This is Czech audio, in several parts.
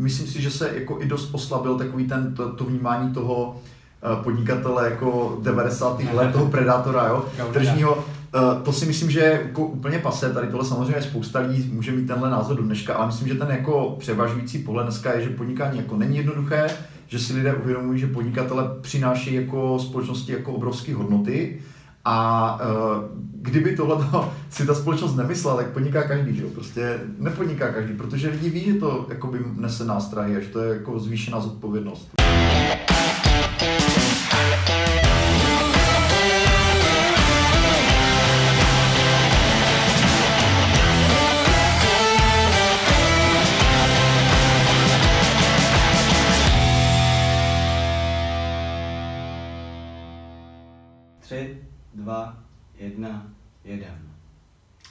myslím si, že se jako i dost oslabil takový ten, to, to vnímání toho uh, podnikatele jako 90. let, toho predátora, jo, tržního. Uh, to si myslím, že je jako úplně pase, tady tohle samozřejmě spousta lidí může mít tenhle názor do dneška, ale myslím, že ten jako převažující pohled dneska je, že podnikání jako není jednoduché, že si lidé uvědomují, že podnikatele přináší jako společnosti jako obrovské hodnoty a uh, kdyby tohle si ta společnost nemyslela, tak podniká každý, že jo? Prostě nepodniká každý, protože lidi ví, že to jakoby nese nástrahy a že to je jako zvýšená zodpovědnost. Jedna, jeden.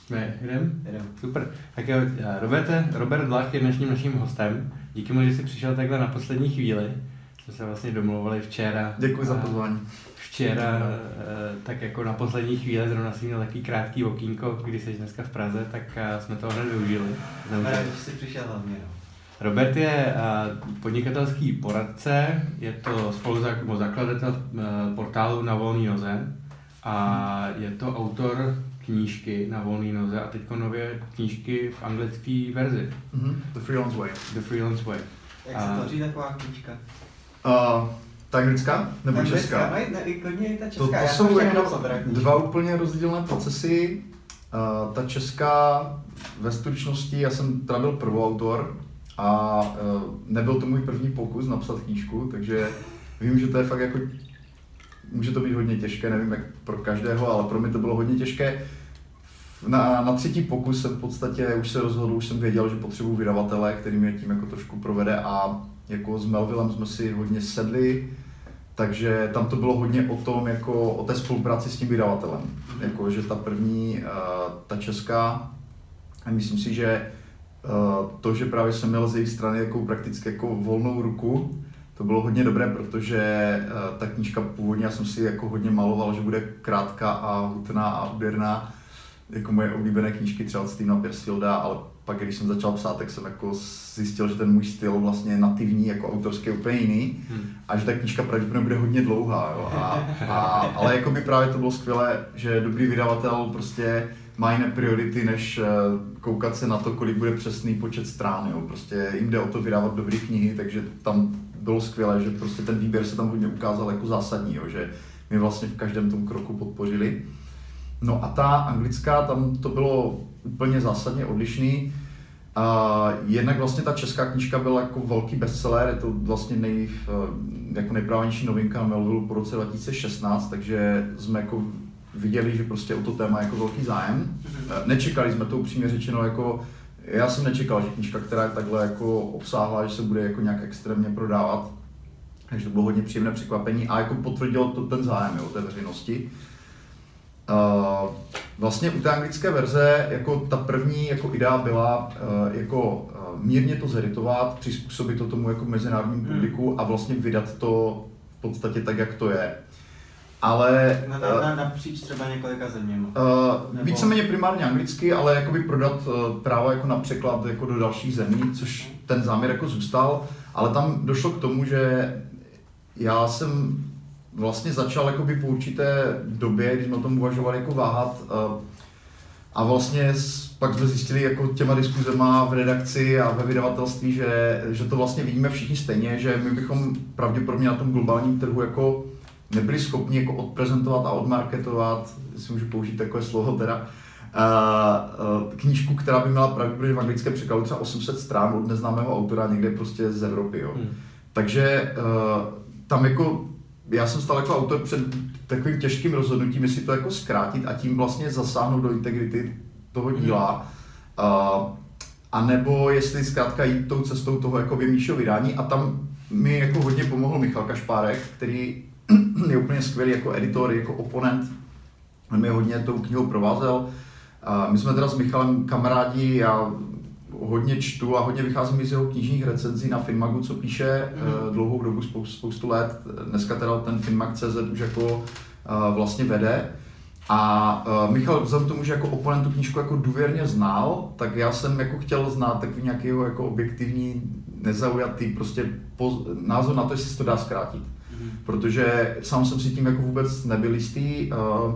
Ne, jdem? Jedem. Super. Tak jo, eh, Roberte, Robert Blach je dnešním naším hostem. Díky mu, že jsi přišel takhle na poslední chvíli. Jsme se vlastně domluvili včera. Děkuji za pozvání. Včera, eh, tak jako na poslední chvíli, zrovna jsem měl takový krátký okýnko, když jsi dneska v Praze, tak eh, jsme to hned využili. Znamená, že jsi přišel hlavně, no. Robert je podnikatelský poradce, je to spoluzakladatel portálu Na volný noze a je to autor knížky Na volný noze a teď nově knížky v anglické verzi, Mm-hmm. The Freelance Way. The Freelance Way. Jak se tvoří taková knížka? Uh, ta anglická nebo Tak česká? Ne, ne, klidně i ta česká. To, to Já jsem jsou jako dva úplně rozdílné procesy. Uh, ta česká ve stručnosti, já jsem teda byl prvoautor a uh, nebyl to můj první pokus napsat knížku, takže vím, že to je fakt jako, může to být hodně těžké, nevím jak pro každého, ale pro mě to bylo hodně těžké. Na, na třetí pokus jsem v podstatě už se rozhodl, už jsem věděl, že potřebuji vydavatele, který mě tím jako trošku provede a jako s Melvillem jsme si hodně sedli, takže tam to bylo hodně o tom, jako o té spolupráci s tím vydavatelem. Mhm. Jako, že ta první, uh, ta česká, a myslím si, že uh, to, že právě jsem měl z jejich strany jako prakticky jako volnou ruku, to bylo hodně dobré, protože uh, ta knížka původně, já jsem si jako hodně maloval, že bude krátká a hutná a úderná, jako moje oblíbené knížky třeba od Stevena Persfielda, ale pak, když jsem začal psát, tak jsem jako zjistil, že ten můj styl vlastně je nativní, jako autorský je úplně jiný Hmm. a že ta knížka pravděpodobně bude hodně dlouhá. Jo. A, a, ale jako by právě to bylo skvělé, že dobrý vydavatel prostě má jiné priority, než eh, koukat se na to, kolik bude přesný počet strán. Jo. Prostě jim jde o to vydávat dobré knihy, takže tam bylo skvělé, že prostě ten výběr se tam hodně ukázal jako zásadní, jo, že my vlastně v každém tom kroku podpořili. No a ta anglická, tam to bylo úplně zásadně odlišný. A jednak vlastně ta česká knížka byla jako velký bestseller, je to vlastně nej, eh, jako nejprávanější novinka na Melville po roce 2016, takže jsme jako viděli, že prostě o to téma jako velký zájem. Eh, Nečekali jsme to upřímně řečeno, jako já jsem nečekal, že knížka, která je takhle jako obsáhlá, že se bude jako nějak extrémně prodávat. Takže to bylo hodně příjemné překvapení a jako potvrdilo to ten zájem jo, té veřejnosti. Uh, vlastně u té anglické verze jako ta první jako idea byla uh, jako uh, mírně to zeritovat, přizpůsobit to tomu jako mezinárodnímu Hmm. publiku a vlastně vydat to v podstatě tak, jak to je. Ale Na, na, na, napříč třeba několika zeměma. Uh, Nebo- víceméně primárně anglicky, ale jakoby prodat uh, práva jako na překlad jako do dalších zemí, což ten záměr jako zůstal, ale tam došlo k tomu, že já jsem vlastně začal jakoby po určité době, když jsme o tom uvažovali jako váhat uh, a vlastně s- pak jsme zjistili jako těma diskuzema v redakci a ve vydavatelství, že, že to vlastně vidíme všichni stejně, že my bychom pravděpodobně na tom globálním trhu jako nebyli schopni jako odprezentovat a odmarketovat, jestli můžu použít takové slovo teda, uh, uh, knížku, která by měla pravděpodobně v anglickém překladu třeba 800 stran od neznámého autora někde prostě z Evropy. Jo. Hmm. Takže uh, tam jako, já jsem stál jako autor před takovým těžkým rozhodnutím, jestli to jako zkrátit a tím vlastně zasáhnout do integrity toho díla. Uh, a nebo jestli zkrátka jít tou cestou toho jako Míšo vydání a tam mi jako hodně pomohl Michal Kašpárek, který je úplně skvělý jako editor, jako oponent. On mě hodně tou knihou provázel. A my jsme teda s Michalem kamarádi, já hodně čtu a hodně vycházím z jeho knižních recenzí na Finmagu, co píše mm. dlouhou dobu, spoustu, spoustu let. Dneska teda ten Finmag.cz už jako uh, vlastně vede. A uh, Michal vzhledem tomu, že jako oponent tu knížku jako důvěrně znal, tak já jsem jako chtěl znát takový nějaký jeho jako objektivní nezaujatý, prostě poz, názor na to, jestli se to dá zkrátit. Mhm. Protože sám jsem si tím jako vůbec nebyl jistý uh,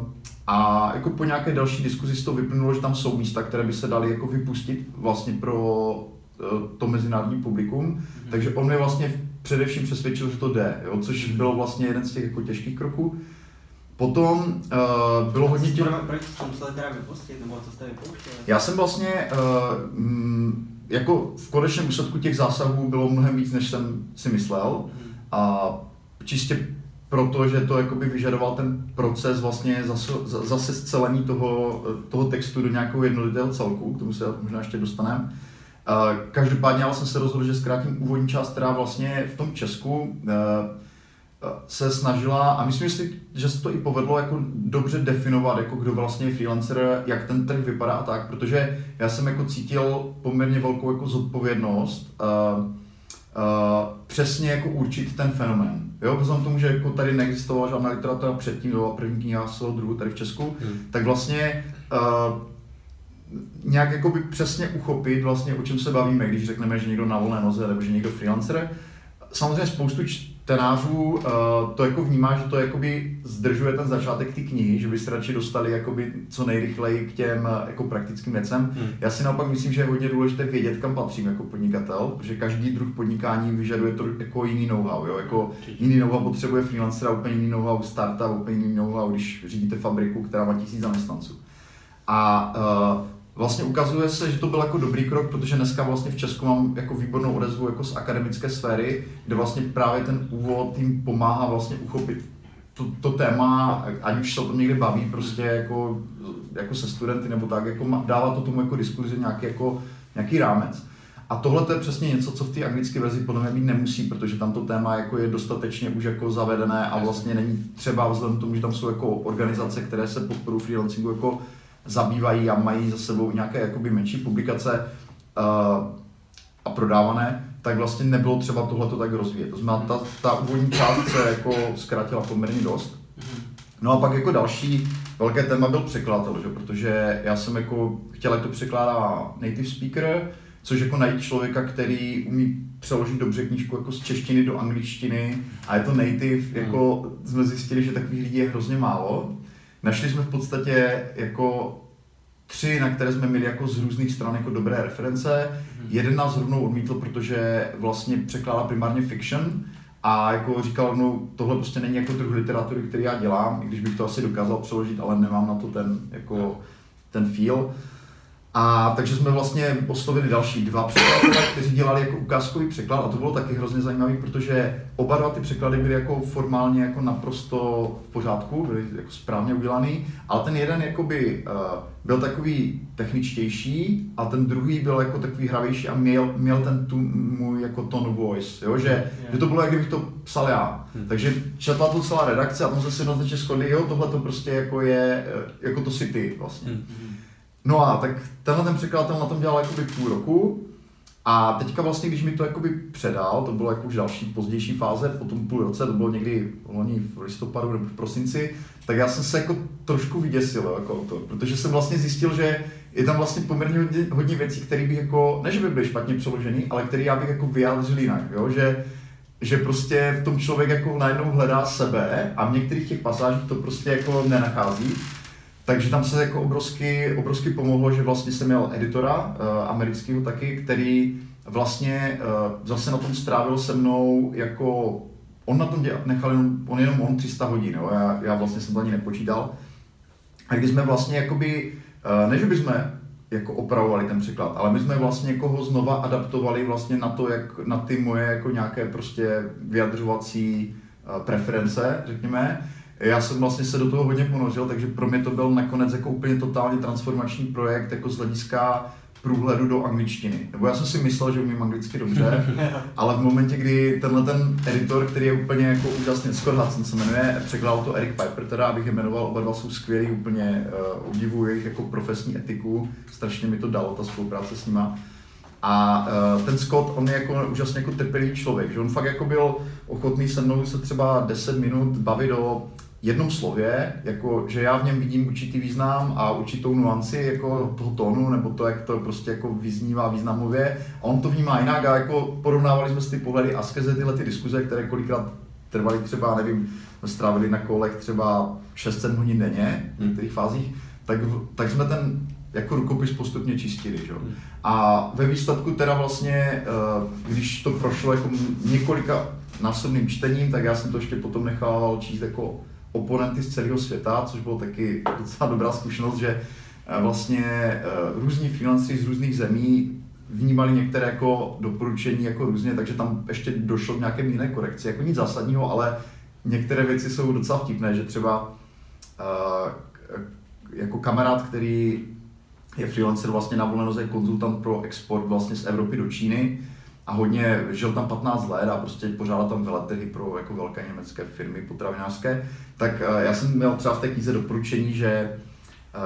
a jako po nějaké další diskuzi z toho vyplynulo, že tam jsou místa, které by se daly jako vypustit vlastně pro uh, to mezinárodní publikum, takže on mě vlastně především přesvědčil, že to jde, jo, což bylo vlastně jeden z těch jako těžkých kroků. Potom uh, bylo hodně těch... Proč jste teda vypustit, nebo co jste vypouštěli? Já jsem vlastně, uh, mm, jako v konečném důsledku těch zásahů bylo mnohem víc, než jsem si myslel. Mhm. A čistě proto, že to jakoby vyžadoval ten proces vlastně zase, zase scelení toho, toho textu do nějakého jednolitého celku, k tomu se možná ještě dostaneme. Každopádně ale jsem se rozhodl, že zkrátím úvodní část, která vlastně v tom Česku uh, se snažila, a myslím si, že se to i povedlo jako dobře definovat, jako kdo vlastně je freelancer, jak ten trh vypadá a tak, protože já jsem jako cítil poměrně velkou jako zodpovědnost uh, uh, přesně jako určit ten fenomén. Jo, vzhledem k tomu, že jako tady neexistovala žádná literatura předtím, byla první kniha svého druhu tady v Česku, Hmm. tak vlastně uh, nějak jakoby přesně uchopit vlastně, o čem se bavíme, když řekneme, že někdo na volné noze nebo že někdo freelancer. Samozřejmě spoustu čtenářů uh, to jako vnímá, že to jakoby zdržuje ten začátek ty knihy, že by se radši dostali jakoby co nejrychleji k těm uh, jako praktickým věcem. Hmm. Já si naopak myslím, že je hodně důležité vědět, kam patřím jako podnikatel, protože každý druh podnikání vyžaduje to jako jiný know-how. Jo? Jako jiný know-how potřebuje freelancer a úplně jiný know-how startup, úplně jiný know-how, když řídíte fabriku, která má tisíc zaměstnanců. A uh, vlastně ukazuje se, že to byl jako dobrý krok, protože dneska vlastně v Česku mám jako výbornou odezvu jako z akademické sféry, kde vlastně právě ten úvod tím pomáhá vlastně uchopit to, to téma, ať už se o tom někde baví prostě jako, jako se studenty nebo tak, jako dává to tomu jako diskuzi nějaký, jako, nějaký rámec. A tohle to je přesně něco, co v té anglické verzi podle mě být nemusí, protože tam to téma jako je dostatečně už jako zavedené a vlastně není třeba vzhledem k tomu, že tam jsou jako organizace, které se podporu freelancingu jako zabývají a mají za sebou nějaké jakoby menší publikace uh, a prodávané, tak vlastně nebylo třeba tohleto tak rozvíjet. To znamená, ta, ta úvodní část se jako zkrátila poměrně dost. No a pak jako další velké téma byl překladatel, že? protože já jsem jako chtěl, ať to překládá native speaker, což jako najít člověka, který umí přeložit dobře knížku jako z češtiny do angličtiny a je to native, jako jsme zjistili, že takových lidí je hrozně málo. Našli jsme v podstatě jako tři, na které jsme měli jako z různých stran jako dobré reference. Jeden nás rovnou odmítl, protože vlastně překládá primárně fiction a jako říkal, no tohle prostě není jako druh literatury, který já dělám, i když bych to asi dokázal přeložit, ale nemám na to ten, jako, ten feel. A takže jsme vlastně oslovili další dva překladatele, kteří dělali jako ukázkový překlad a to bylo taky hrozně zajímavé, protože oba dva ty překlady byly jako formálně jako naprosto v pořádku, byly jako správně udělaný, ale ten jeden jakoby uh, byl takový techničtější a ten druhý byl jako takový hravější a měl, měl ten tu, můj jako tone voice, jo? Že, že to bylo, jak kdybych to psal já. Hmm. Takže četla to celá redakce a tam jsme si jednoznačně shodli, jo, tohle to prostě jako je, eh, jako to si ty vlastně. Hmm. No a tak tenhle ten překladatel na tom dělal jakoby půl roku a teďka vlastně, když mi to jakoby předal, to bylo jako už další pozdější fáze, po tom půl roce, to bylo někdy loni v listopadu nebo v prosinci, tak já jsem se jako trošku vyděsil jako autor, protože jsem vlastně zjistil, že je tam vlastně poměrně hodně, hodně věcí, které bych jako, ne že by byly špatně přeložený, ale které já bych jako vyjádřil jinak, jo, že že prostě v tom člověk jako najednou hledá sebe a v některých těch pasážích to prostě jako nenachází. Takže tam se jako obrovsky, obrovsky pomohlo, že vlastně jsem měl editora uh, amerického taky, který vlastně uh, zase na tom strávil se mnou jako, on na tom dělal, nechal jenom, on jenom on 300 hodin, jo? Já, já vlastně jsem to ani nepočítal. A když jsme vlastně jakoby, uh, ne že bychom jako opravovali ten překlad, ale my jsme vlastně jako ho znova adaptovali vlastně na to, jak na ty moje jako nějaké prostě vyjadřovací preference, řekněme. Já jsem vlastně se do toho hodně ponořil, takže pro mě to byl nakonec jako úplně totálně transformační projekt jako z hlediska průhledu do angličtiny. Nebo já jsem si myslel, že umím anglicky dobře, ale v momentě, kdy tenhle ten editor, který je úplně jako úžasný, Scott Hudson se jmenuje, překládal to Eric Piper, teda abych je jmenoval, oba dva jsou skvělí, úplně uh, obdivuji jejich jako profesní etiku, strašně mi to dalo, ta spolupráce s nima. A uh, ten Scott, on je jako úžasně jako trpělivý člověk, že on fakt jako byl ochotný se mnou se třeba 10 minut bavit o jednom slově, jako, že já v něm vidím určitý význam a určitou nuanci jako toho tónu, nebo to, jak to prostě jako vyznívá významově. A on to vnímá jinak a jako porovnávali jsme si ty pohledy a skrze tyhle ty diskuze, které kolikrát trvaly třeba, nevím, strávili na kolech třeba 600 hodin denně v některých fázích, tak, tak jsme ten jako rukopis postupně čistili. Že? A ve výsledku teda vlastně, eh, když to prošlo jako několika násobným čtením, tak já jsem to ještě potom nechával číst jako oponenty z celého světa, což bylo taky docela dobrá zkušenost, že eh, vlastně eh, různí freelanceri z různých zemí vnímali některé jako doporučení jako různě, takže tam ještě došlo k nějaké jiné korekci, jako nic zásadního, ale některé věci jsou docela vtipné, že třeba jako kamarád, který je freelancer vlastně na volné konzultant pro export vlastně z Evropy do Číny a hodně, žil tam 15 let a prostě pořádal tam veletrhy pro jako velké německé firmy potravinářské, tak eh, já jsem měl třeba v té knize doporučení, že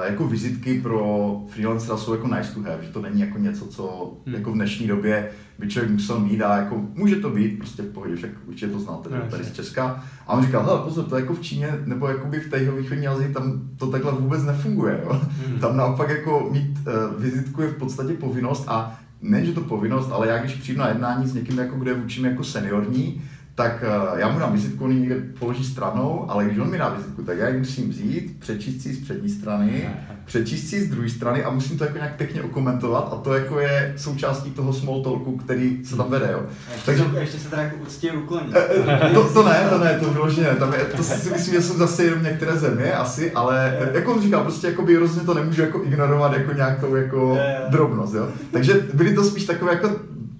jako vizitky pro freelancera jsou jako nice to have, že to není jako něco, co hmm. jako v dnešní době by člověk musel mít a jako může to být prostě v pohodě, však určitě to znáte no, tady z Česka. A on říkal, hele pozor, to jako v Číně nebo jakoby v té východní Azii tam to takhle vůbec nefunguje. Jo? Hmm. Tam naopak jako mít uh, vizitku je v podstatě povinnost a ne, že to povinnost, ale já když přijdu na jednání s někým, jako, kde učím jako seniorní, tak uh, já mu dám vizitku, on někde položí stranou, ale když on mi dá vizitku, tak já ji musím vzít, přečíst si z přední strany, přečíst si z druhé strany a musím to jako nějak pěkně okomentovat a to jako je součástí toho small talku, který se tam vede, jo. Ještě, Takže, se, ještě se teda jako úctě ukloní. Uh, to, to, ne, to ne, to vyloženě ne, tam je, to si myslím, že jsou zase jenom některé země asi, ale jako on říkal, prostě jako by hrozně to nemůžu jako ignorovat jako nějakou jako drobnost, jo. Takže byly to spíš takové jako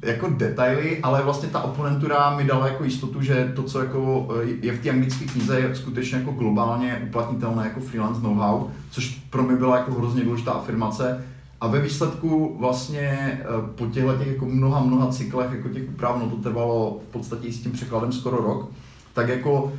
jako detaily, ale vlastně ta oponentura mi dala jako jistotu, že to, co jako eh, je v té anglické knize, je skutečně jako globálně uplatnitelné jako freelance know-how, což pro mě byla jako hrozně důležitá afirmace. A ve výsledku vlastně eh, po těchto těch jako mnoha, mnoha cyklech jako těch úprav, no to trvalo v podstatě s tím překladem skoro rok, tak jako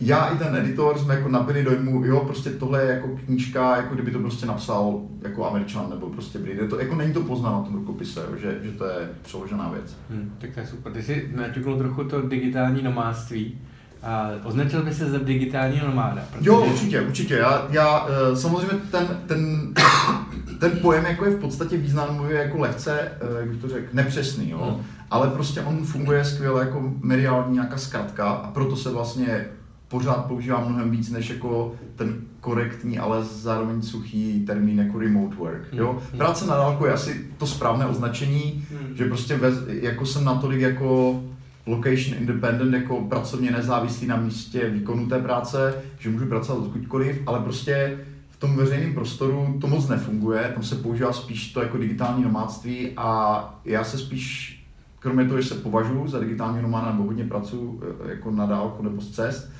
já i ten editor jsme jako nabili dojmu, jo, prostě tohle je jako knížka, jako kdyby to prostě napsal jako američan nebo prostě Brit. To, jako není to poznáno na tom rukopise, jo, že, že to je přeložená věc. Hmm, tak to je super. Ty jsi naťuknul trochu to digitální nomádství. A označil by se za digitální nomáda? Protože... Jo, určitě, určitě. Já, já eh, samozřejmě ten, ten, ten pojem jako je v podstatě významově jako lehce, eh, jak bych to řekl, nepřesný, jo. Hmm. Ale prostě on funguje skvěle jako mediální nějaká zkratka a proto se vlastně pořád používám mnohem víc než jako ten korektní, ale zároveň suchý termín jako remote work. Hmm, jo? Hmm. Práce na dálku je asi to správné označení, že prostě vez, jako jsem natolik jako location independent, jako pracovně nezávislý na místě výkonu té práce, že můžu pracovat odkudkoliv, ale prostě v tom veřejném prostoru to moc nefunguje, tam se používá spíš to jako digitální nomádství a já se spíš, kromě toho, že se považuji za digitální nomáda nebo hodně pracuji e, jako na dálku nebo z cest,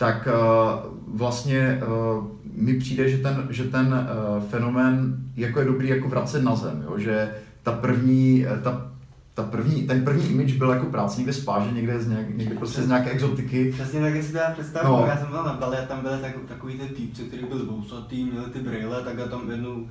tak uh, vlastně uh, mi přijde, že ten, že ten uh, fenomén jako je dobrý jako vracet na zem, jo? že ta první, ta ta první, ten první image byl jako práce někde spáže, někde z, nějak, někde prostě z nějaké exotiky. Přesně tak, jak si to představu, no. já jsem byl na Bali a tam byly tak, takový ty týpci, který byl vousatý, měli ty brýle, tak a tam jednou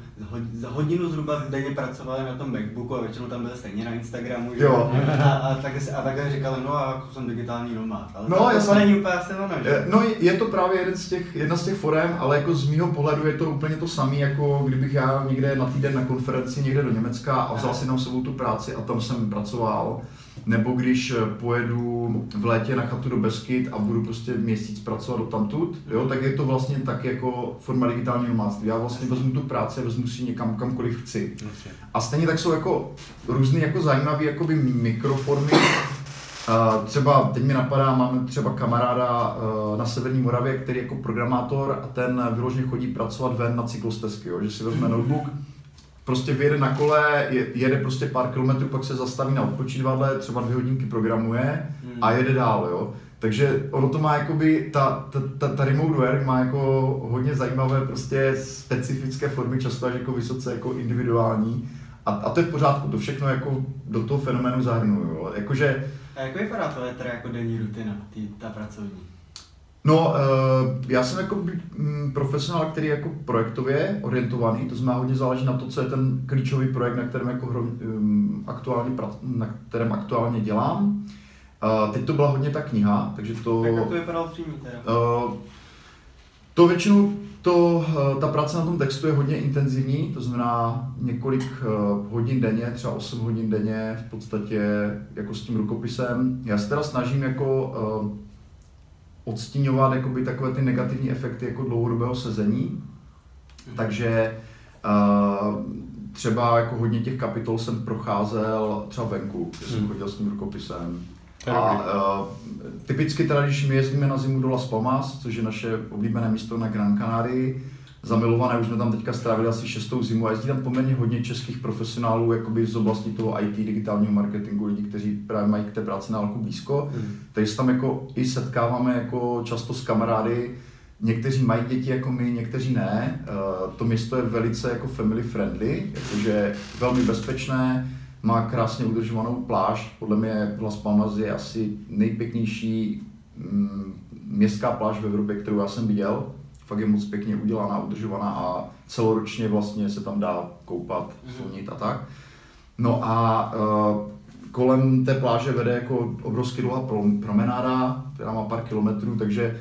za hodinu zhruba denně pracovali na tom Macbooku a většinou tam byli stejně na Instagramu, že? Jo. A, a, tak, a takhle říkali, no a jako jsem digitální nomád, ale no, to, to, to není úplně asi ono, že? No je to právě jeden z těch, jedna z těch forem, ale jako z mýho pohledu je to úplně to samé, jako kdybych já někde na týden na konferenci někde do Německa a vzal si tam sebou tu práci a tam jsem pracoval, nebo když eh, pojedu v létě na chatu do Beskyt a budu prostě měsíc pracovat do tamtud, jo, tak je to vlastně tak jako forma digitálního nomádství. Já vlastně vezmu tu práci a vezmu si někam kamkoliv chci. A stejně tak jsou jako různé jako zajímavé jakoby mikroformy, Uh, třeba teď mi napadá, máme třeba kamaráda uh, na Severní Moravě, který jako programátor a ten vyloženě chodí pracovat ven na cyklostezky, jo, že si vezme notebook, prostě vyjede na kole, jede prostě pár kilometrů, pak se zastaví na odpočívadle, třeba dvě hodinky programuje a hmm. jede dál, jo. Takže ono to má jakoby, ta, ta, ta, ta remote work má jako hodně zajímavé prostě specifické formy, často až jako vysoce jako individuální. A, a to je v pořádku, to všechno jako do toho fenoménu zahrnuju, jo. Jakože... A jak vypadá to teda jako denní rutina, tý, ta pracovní? No, uh, já jsem jako mm, profesionál, který je jako projektově orientovaný, to znamená hodně záleží na to, co je ten klíčový projekt, na kterém, jako um, aktuálně, na kterém aktuálně dělám. Uh, teď to byla hodně ta kniha, takže to... Jak to vypadalo přímý teda? Uh, To většinou to, ta práce na tom textu je hodně intenzivní, to znamená několik hodin denně, třeba 8 hodin denně v podstatě jako s tím rukopisem. Já se teda snažím jako odstíňovat jakoby takové ty negativní efekty jako dlouhodobého sezení. Takže uh, třeba jako hodně těch kapitol jsem procházel třeba venku, kde jsem hmm. chodil s tím rukopisem. A uh, typicky teda, když my jezdíme na zimu do Las Palmas, což je naše oblíbené místo na Gran Canarii, zamilované, už jsme tam teďka strávili asi šestou zimu a jezdí tam poměrně hodně českých profesionálů jakoby z oblasti toho IT, digitálního marketingu, lidí, kteří právě mají k té práci na blízko. Mm. Takže se tam jako i setkáváme jako často s kamarády, Někteří mají děti jako my, někteří ne. Eh, to město je velice jako family friendly, jakože velmi bezpečné, má krásně udržovanou pláž. Podle mě Las Palmas je asi nejpěknější mm, městská pláž v Evropě, kterou já jsem viděl fakt je moc pěkně udělaná, udržovaná a celoročně vlastně se tam dá koupat, mhm. slunit a tak. No a uh, kolem té pláže vede jako obrovský dlouhá promenáda, která má pár kilometrů, takže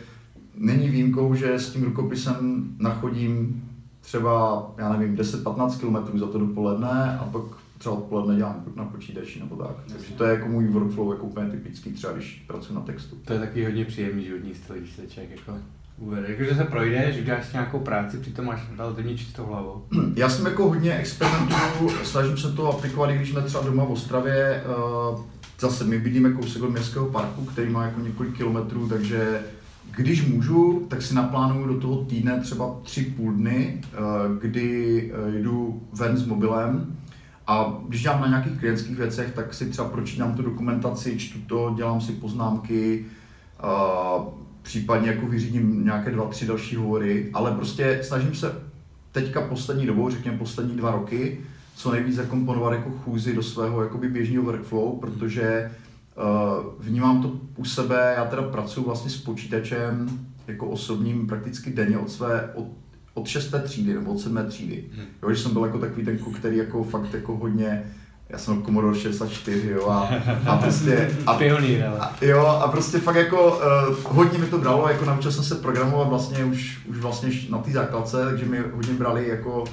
není výjimkou, že s tím rukopisem nachodím třeba, já nevím, 10-15 km za to dopoledne a pak třeba odpoledne dělám na počítači nebo tak. Takže to je jako můj workflow jako úplně typický, třeba když pracuji na textu. To je taky hodně příjemný životní styl, když se člověk jako uvede. Jakože se projdeš, uděláš nějakou práci, přitom máš relativně čistou hlavu. Já jsem jako hodně experimentuju, snažím se to aplikovat, i když jsme třeba doma v Ostravě. Uh, zase my bydlíme kousek od městského parku, který má jako několik kilometrů, takže když můžu, tak si naplánuju do toho týdne třeba tři půl dny, eh, kdy eh, jdu ven s mobilem a když dělám na nějakých klientských věcech, tak si třeba pročítám tu dokumentaci, čtu to, dělám si poznámky, případně jako vyřídím nějaké dva, tři další hovory, ale prostě snažím se teďka poslední dobou, řekněme poslední dva roky, co nejvíc zakomponovat jako chůzi do svého jakoby běžného workflow, protože uh, vnímám to u sebe, já teda pracuji vlastně s počítačem jako osobním prakticky denně od své, od, od šesté třídy nebo od sedmé třídy. Hmm. Jo, že jsem byl jako takový ten který jako fakt jako hodně já jsem Commodore 64, jo, a, a prostě... A, Pionýr, ale. A, jo, a prostě fakt jako uh, hodně mi to bralo, jako naučil jsem se programovat vlastně už, už vlastně na té základce, takže mi hodně brali jako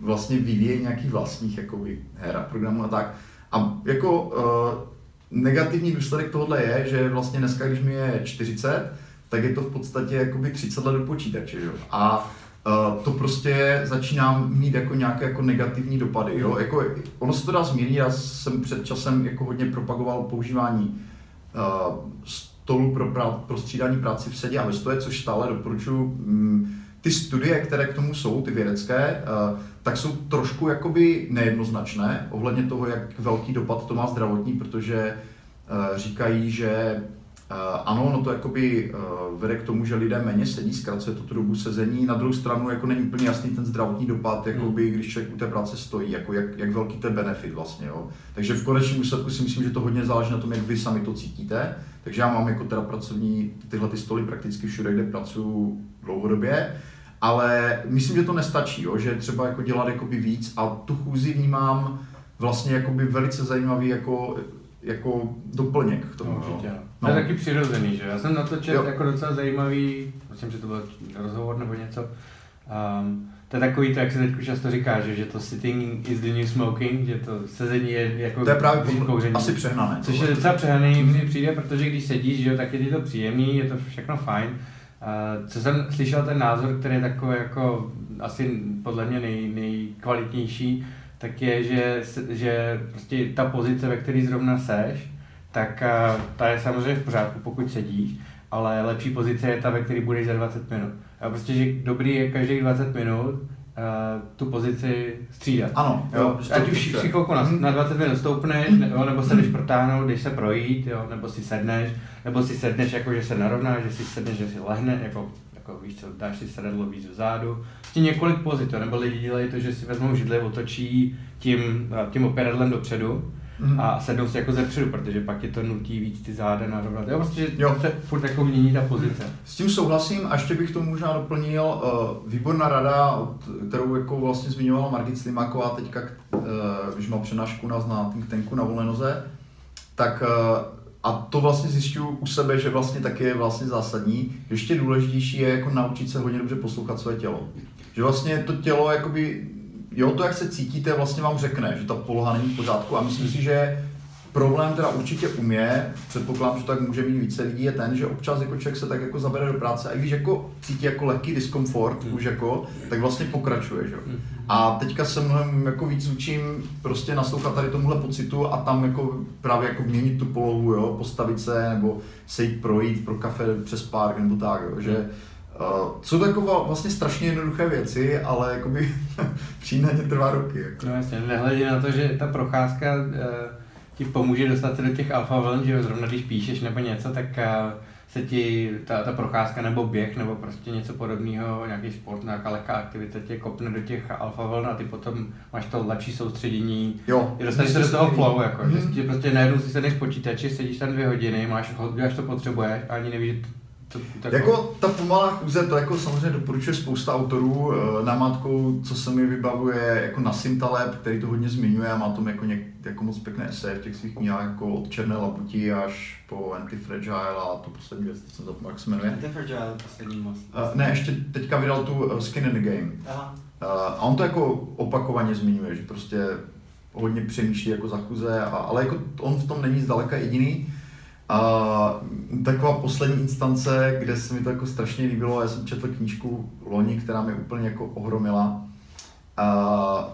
vlastně vyvíjení nějakých vlastních jakoby, her a programů a tak. A jako uh, negativní důsledek tohohle je, že vlastně dneska, když mi je 40, tak je to v podstatě jakoby 30 let do počítače, jo. A Uh, to prostě začínám mít jako nějaké jako negativní dopady. Jo? Jako, ono se to dá zmírnit, já jsem před časem jako hodně propagoval používání uh, stolu pro, prá- pro střídání práci v sedě a ve stoje, což stále doporučuji. Um, ty studie, které k tomu jsou, ty vědecké, uh, tak jsou trošku jakoby nejednoznačné ohledně toho, jak velký dopad to má zdravotní, protože říkají, že ano, no to jakoby uh, vede k tomu, že lidé méně sedí, zkracuje to tu dobu sezení. Na druhou stranu jako není úplně jasný ten zdravotní dopad, jakoby, hmm. když člověk u té práce stojí, jako jak, jak velký je benefit vlastně. Jo. Takže v konečném výsledku si myslím, že to hodně záleží na tom, jak vy sami to cítíte. Takže já mám jako teda pracovní tyhle ty stoly prakticky všude, kde pracuji dlouhodobě. Ale myslím, že to nestačí, jo, že třeba jako dělat jakoby víc a tu chůzi vnímám vlastně jakoby velice zajímavý jako jako doplněk k tomu. No, určitě. No. To je taky přirozený, že? Já jsem na to četl jako docela zajímavý, myslím, že to byl rozhovor nebo něco. Um, to je takový to, jak se teď často říká, že, že to sitting is the new smoking, že to sezení je jako To je právě kouření. asi přehnané. Což je docela přehnaný, mně přijde, protože když sedíš, že jo, tak je ti to příjemný, je to všechno fajn. Uh, co jsem slyšel ten názor, který je takový jako asi podle mě nej, nejkvalitnější, tak je, že, že prostě ta pozice, ve které zrovna seš, tak ta je samozřejmě v pořádku, pokud sedíš, ale lepší pozice je ta, ve které budeš za 20 minut. A prostě, že dobrý je každých 20 minut uh, tu pozici střídat. Ano, jo. jo ať už si chvilku na, na 20 minut stoupneš, nebo, nebo se jdeš protáhnout, když se projít, jo, nebo si sedneš, nebo si sedneš jako, že se narovnáš, že si sedneš, že si lehne, jako jako víš co, dáš si sedadlo víc vzadu. Prostě několik pozit, nebo lidi dělají to, že si vezmou židli, otočí tím, tím operadlem dopředu mm. a sednou si jako ze předu, protože pak je to nutí víc ty záda narovnat. Jo, prostě jo. se furt jako mění ta pozice. S tím souhlasím a ještě bych to možná doplnil. Uh, výborná rada, kterou jako vlastně zmiňovala Margit Slimáková teďka, uh, když má přednášku nás na think tanku na volné noze, tak a to vlastně zjišťuju u sebe, že vlastně taky je vlastně zásadní. Ještě důležitější je jako naučit se hodně dobře poslouchat své tělo. Že vlastně to tělo, jakoby, jo, to, jak se cítíte, vlastně vám řekne, že ta poloha není v pořádku a myslím si, že problém teda určitě umě, předpokládám, že tak může mít více lidí, je ten, že občas jako člověk se tak jako zabere do práce a když jako cítí jako lehký diskomfort mm. už jako, tak vlastně pokračuje, že? Mm. A teďka se mnohem jako víc učím prostě naslouchat tady tomuhle pocitu a tam jako právě jako měnit tu polohu, jo, postavit se nebo se jít projít pro kafe přes park nebo tak, jo, že Uh, jsou to jako vlastně strašně jednoduché věci, ale jakoby přijít na ně trvá roky. Jako. No jasně, nehledě na to, že ta procházka uh ti pomůže dostat se do těch alfa vln, že zrovna když píšeš nebo něco, tak eh, se ti ta, ta procházka nebo běh nebo prostě něco podobného, nějaký sport, nějaká lehká aktivita tě kopne do těch alfa vln a ty potom máš to lepší soustředění. Jo. Dostaneš se do toho flow, jako, mm-hmm. že si prostě najednou si sedneš počítači, sedíš tam dvě hodiny, máš, až to potřebuješ a ani nevíš, to, tak... Jako ta pomalá chůze, to jako samozřejmě doporučuje spousta autorů. Eh, Namátkou, co se mi vybavuje, jako na Sintaleb, který to hodně zmiňuje a má tam jako, něk, jako moc pěkné eseje v těch svých knihách, jako od Černé labuti až po Antifragile a to poslední věc, jsem zapomněl, jak se jmenuje. Antifragile, poslední moc. Uh, ne, ještě teďka vydal tu uh, Skin in the Game. Aha. Uh, a on to jako opakovaně zmiňuje, že prostě hodně přemýšlí jako za chuze, a, ale jako on v tom není zdaleka jediný. A taková poslední instance, kde se mi to jako strašně líbilo, já jsem četl knížku loni, která mě úplně jako ohromila. A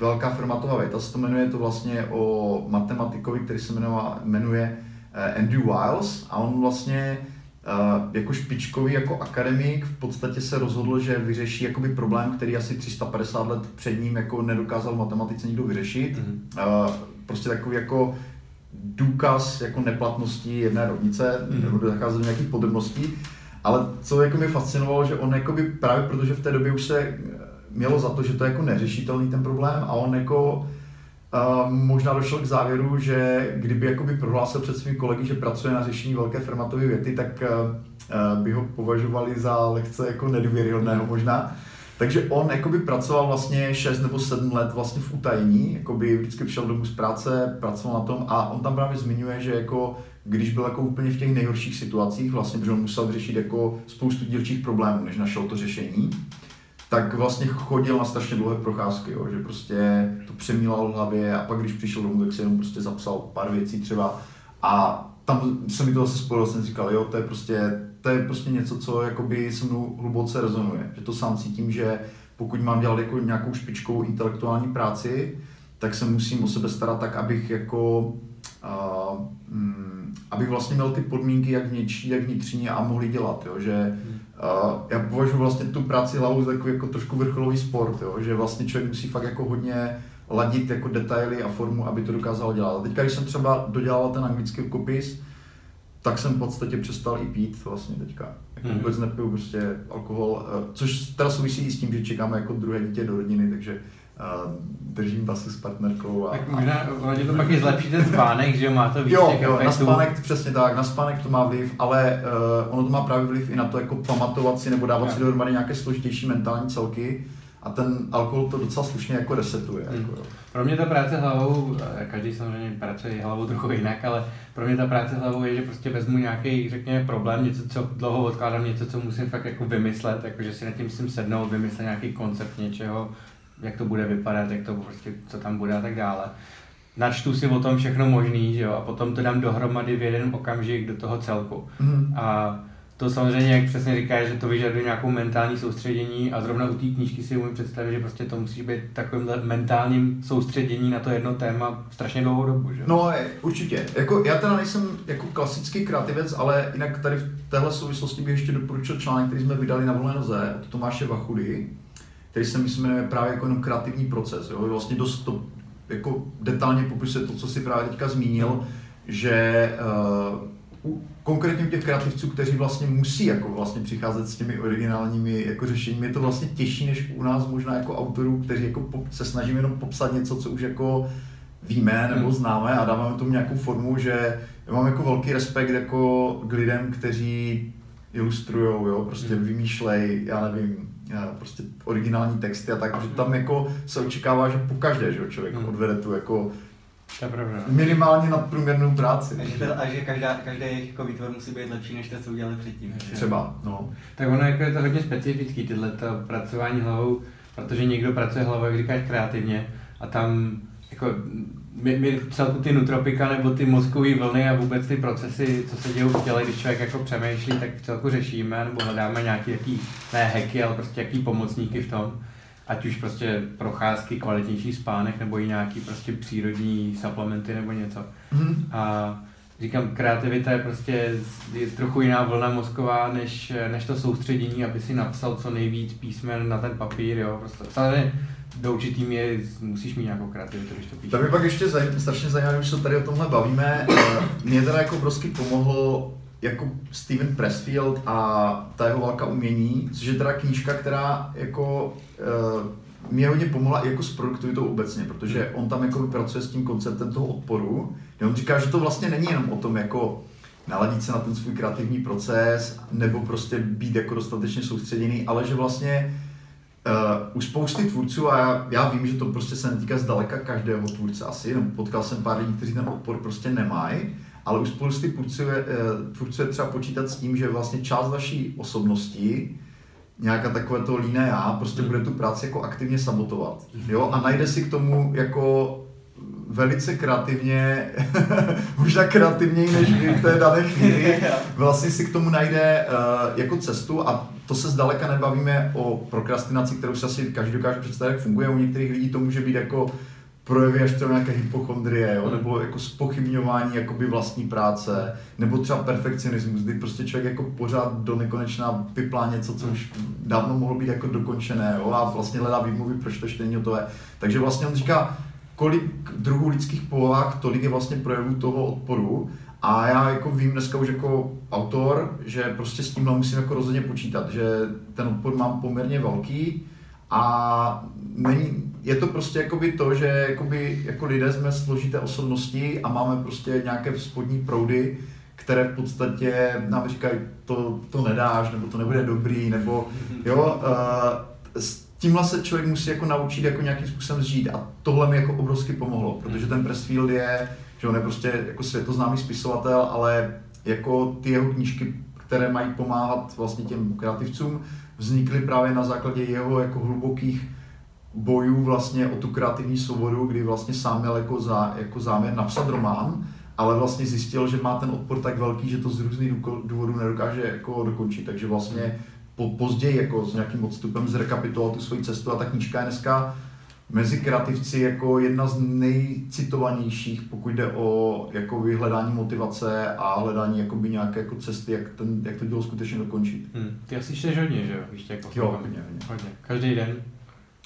velká formatová věta se to jmenuje, to vlastně o matematikovi, který se jmenuje, jmenuje eh, Andrew Wiles a on vlastně eh, jako špičkový jako akademik v podstatě se rozhodl, že vyřeší jakoby problém, který asi 350 let před ním jako nedokázal v matematice nikdo vyřešit. Mm-hmm. Prostě takový jako důkaz jako neplatnosti jedné rovnice, mm. nebo zacházet do nějakých podrobností. Ale co jako mě fascinovalo, že on jakoby právě protože v té době už se eh, mělo za to, že to je jako neřešitelný ten problém a on jako uh, možná došel k závěru, že kdyby jakoby prohlásil před svými kolegy, že pracuje na řešení velké formatové věty, tak uh, by ho považovali za lehce jako nedůvěryhodného možná. Takže on jakoby pracoval vlastně 6 nebo 7 let vlastně v utajení, jakoby vždycky přišel domů z práce, pracoval na tom a on tam právě zmiňuje, že jako když byl jako úplně v těch nejhorších situacích, vlastně, protože on musel řešit jako spoustu dílčích problémů, než našel to řešení, tak vlastně chodil na strašně dlouhé procházky, jo, že prostě to přemýlal v hlavě a pak když přišel domů, tak si jenom prostě zapsal pár věcí třeba a tam se mi to zase spojilo, jsem říkal, jo, to je prostě to je prostě něco, co jakoby se mnou hluboce rezonuje. Že to sám cítím, že pokud mám dělat jako nějakou špičkovou intelektuální práci, tak se musím o sebe starat tak, abych jako uh, um, abych vlastně měl ty podmínky jak vnitřní, jak vnitřní a mohli dělat, jo? že uh, já považuji vlastně tu práci hlavou za takový jako trošku vrcholový sport, jo? že vlastně člověk musí fakt jako hodně ladit jako detaily a formu, aby to dokázal dělat. A teďka, když jsem třeba dodělal ten anglický kopis, tak jsem v podstatě přestal i pít vlastně teďka. Jako mm. vůbec nepiju prostě alkohol, eh, což teda souvisí i s tím, že čekáme jako druhé dítě do rodiny, takže uh, držím basu s partnerkou. A, tak možná a, to pak i zlepší ten spánek, že má to víc Jo, jo na spánek přesně tak, na spánek to má vliv, ale uh, ono to má právě vliv i na to jako pamatovat si nebo dávat jo. si dohromady nějaké složitější mentální celky a ten alkohol to docela slušně jako resetuje. Hmm. Jako, Pro mě ta práce hlavou, každý samozřejmě pracuje hlavou trochu jinak, ale pro mě ta práce hlavou je, že prostě vezmu nějaký, řekněme, problém, něco, co dlouho odkládám, něco, co musím fakt jako vymyslet, jako že si nad tím musím sednout, vymyslet nějaký koncept něčeho, jak to bude vypadat, jak to prostě, co tam bude a tak dále. Načtu si o tom všechno možný, že jo, a potom to dám dohromady v jeden okamžik do toho celku. Mm. A to samozřejmě, jak přesně říkáš, že to vyžaduje nějakou mentální soustředění a zrovna u té knížky si umím představit, že prostě to musí být takovým mentálním soustředění na to jedno téma strašně dlouhou dobu, že? No, určitě. Jako, já teda nejsem jako klasický kreativec, ale jinak tady v téhle souvislosti bych ještě doporučil článek, který jsme vydali na volné noze od Tomáše Vachudy, který se myslím jmenuje právě jako jenom kreativní proces. Jo? Vlastně dost to jako detailně popisuje to, co si právě teďka zmínil, že uh, konkrétně těch kreativců, kteří vlastně musí jako vlastně přicházet s těmi originálními jako řešeními, je to vlastně těžší než u nás možná jako autorů, kteří jako se snažíme jenom popsat něco, co už jako víme nebo hmm. známe a dáváme tomu nějakou formu, že já mám jako velký respekt jako k lidem, kteří ilustrujou, jo, prostě hmm. vymýšlej, já nevím, prostě originální texty a tak, že tam jako se očekává, že po každé, že člověk hmm. odvede tu jako To je pravda. minimálně nadprůměrnou práci. A že, to, a že každá, každý jejich jako výtvor musí být lepší, než to, co udělali předtím. Třeba, no. Tak ono jako je to hodně specifický, tyhle to pracování hlavou, protože někdo pracuje hlavou, jak říkáš, kreativně a tam jako my, my celku ty nutropika nebo ty mozkové vlny a vůbec ty procesy, co se dějí v těle, když člověk jako přemýšlí, tak celku řešíme nebo hledáme nějaký jaký, ne hacky, ale prostě jaký pomocníky v tom. Ať už prostě procházky, kvalitnější spánek nebo i nějaký prostě přírodní suplementy nebo něco. Mhm. A říkám, kreativita je prostě je trochu jiná vlna mozková, než, než to soustředění, aby si napsal co nejvíc písmen na ten papír, jo. Prostě, samozřejmě do určitý míry musíš mít nějakou kreativitu, když to píšeš. To mě pak ještě zaj, strašně zajímavé, když se tady o tomhle bavíme. eh, Mě teda jako obrovsky pomohl jako Steven Pressfield a ta jeho válka umění, což je teda knížka, která jako uh, mě hodně pomohla i jako s produktivitou obecně, protože on tam jako pracuje s tím konceptem toho odporu, kde on říká, že to vlastně není jenom o tom jako naladit se na ten svůj kreativní proces, nebo prostě být jako dostatečně soustředěný, ale že vlastně Uh, u spousty tvůrců, a já, já vím, že to prostě se netýká zdaleka každého tvůrce asi, nebo potkal jsem pár lidí, kteří ten odpor prostě nemají, ale u spousty tvůrců je, eh, tvůrců je třeba počítat s tím, že vlastně část vaší osobnosti, nějaká takové to líné já, prostě bude tu práci jako aktivně sabotovat. Jo? A najde si k tomu jako velice kreativně, možná kreativněji než vy v té dané chvíli, vlastně si k tomu najde uh, jako cestu a to se zdaleka nebavíme o prokrastinaci, kterou si asi každý dokáže představit, jak funguje. U některých lidí to může být jako projevy až třeba nějaké hypochondrie, jo? nebo jako spochybňování jakoby vlastní práce, nebo třeba perfekcionismus, kdy prostě člověk jako pořád do nekonečna piplá něco, co už dávno mohlo být jako dokončené jo? a vlastně hledá výmluvy, proč to ještě není hotové. Takže vlastně on říká, kolik druhů lidských povah, tolik je vlastně projevů toho odporu. A já jako vím dneska už jako autor, že prostě s tímhle musím jako rozhodně počítat, že ten odpor mám poměrně velký a není, je to prostě jakoby to, že jakoby, jako lidé jsme složité osobnosti a máme prostě nějaké spodní proudy, které v podstatě nám říkají, to, to nedáš, nebo to nebude dobrý, nebo jo, uh, s tímhle se člověk musí jako naučit jako nějakým způsobem zžít a tohle mi jako obrovsky pomohlo, protože ten Pressfield je, že on je prostě jako světoznámý spisovatel, ale jako ty jeho knížky, které mají pomáhat vlastně těm kreativcům, vznikly právě na základě jeho jako hlubokých bojů vlastně o tu kreativní svobodu, kdy vlastně sám měl jako, zá, jako záměr napsat román, ale vlastně zjistil, že má ten odpor tak velký, že to z různých důvodů nedokáže jako dokončit, takže vlastně po, později jako s nějakým odstupem zrekapituloval tu svoji cestu a ta knížka je dneska mezi kreativci jako jedna z nejcitovanějších, pokud jde o jako vyhledání motivace a hledání jakoby nějaké jako cesty, jak, ten, jak to dělo skutečně dokončit. Hmm. Ty asi čteš hodně, že jo? Víš, jako Jo, hodně, hodně. hodně. Každý den.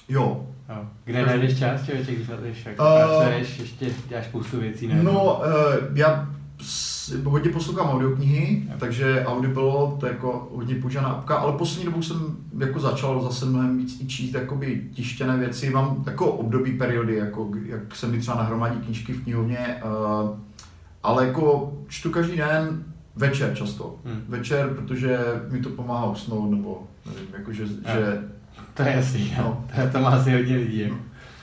Jo. Jo. Kde najdeš čas, člověče, když na jak Uh, pracuješ, ještě děláš spoustu věcí, ne? No, uh, já hodně poslouchám audioknihy, Jo. takže Audible to je jako hodně používaná apka, ale poslední dobou jsem jako začal zase mnohem víc i číst jakoby tištěné věci. Mám jako období periody, jako jak se mi třeba nahromadí knížky v knihovně, uh, ale jako čtu každý den večer často. Hmm. Večer, protože mi to pomáhá usnout, nebo nevím, jakože, Jo. že, To je jasný, No. to, to má asi hodně lidí. jako.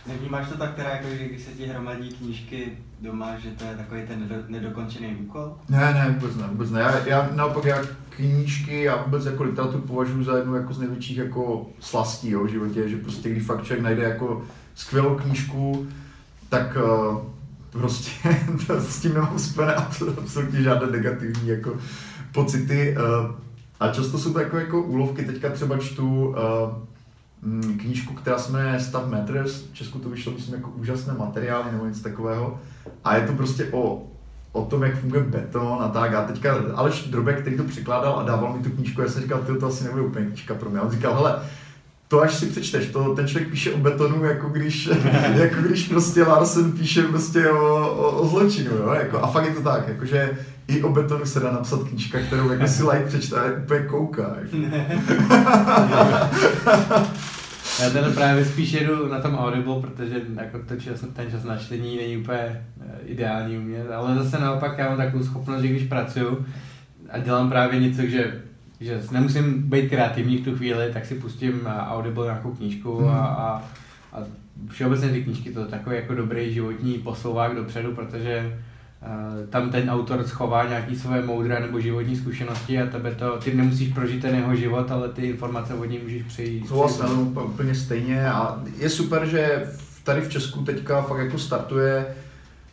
Nevnímáš to tak teda, jako, že když se ti hromadí knížky doma, že to je takový ten nedo, nedokončený úkol? Ne, ne, vůbec ne, vůbec ne. Já, já naopak já knížky a vůbec jako literaturu považuji za jednu jako z největších jako slastí jo, v životě, že prostě když fakt člověk najde jako skvělou knížku, tak uh, prostě to, s tím nemám spojené absolutně žádné negativní jako pocity. Uh, a často jsou to jako, jako úlovky, teďka třeba čtu uh, knížku, která se jmenuje Stav Matters, v Česku to vyšlo, myslím, jako úžasné materiály nebo něco takového. A je to prostě o, o tom, jak funguje beton a tak. A teďka Aleš Drobek, který to překládal a dával mi tu knížku, já jsem říkal, ty to asi nebude úplně knížka pro mě. A on říkal, hele, to až si přečteš, to, ten člověk píše o betonu, jako když, jako když prostě Larsen píše prostě o, o, o zločinu, jo? Jako, a fakt je to tak, jakože i o betonu se dá napsat knížka, kterou jako si like přečte a úplně kouká. Jako. Já teda právě spíš jedu na tom Audible, protože jako to čas, ten čas na čtení není úplně eh, ideální u mě, ale zase naopak já mám takovou schopnost, že když pracuju a dělám právě něco, že, že nemusím být kreativní v tu chvíli, tak si pustím eh, Audible nějakou knížku a, a a všeobecně ty knížky to je takový jako dobrý životní posouvák dopředu, protože tam ten autor schová nějaký své moudré nebo životní zkušenosti a tebe to, ty nemusíš prožít ten jeho život, ale ty informace od něj můžeš přejít. Souhlasím, úplně stejně a je super, že tady v Česku teďka fakt jako startuje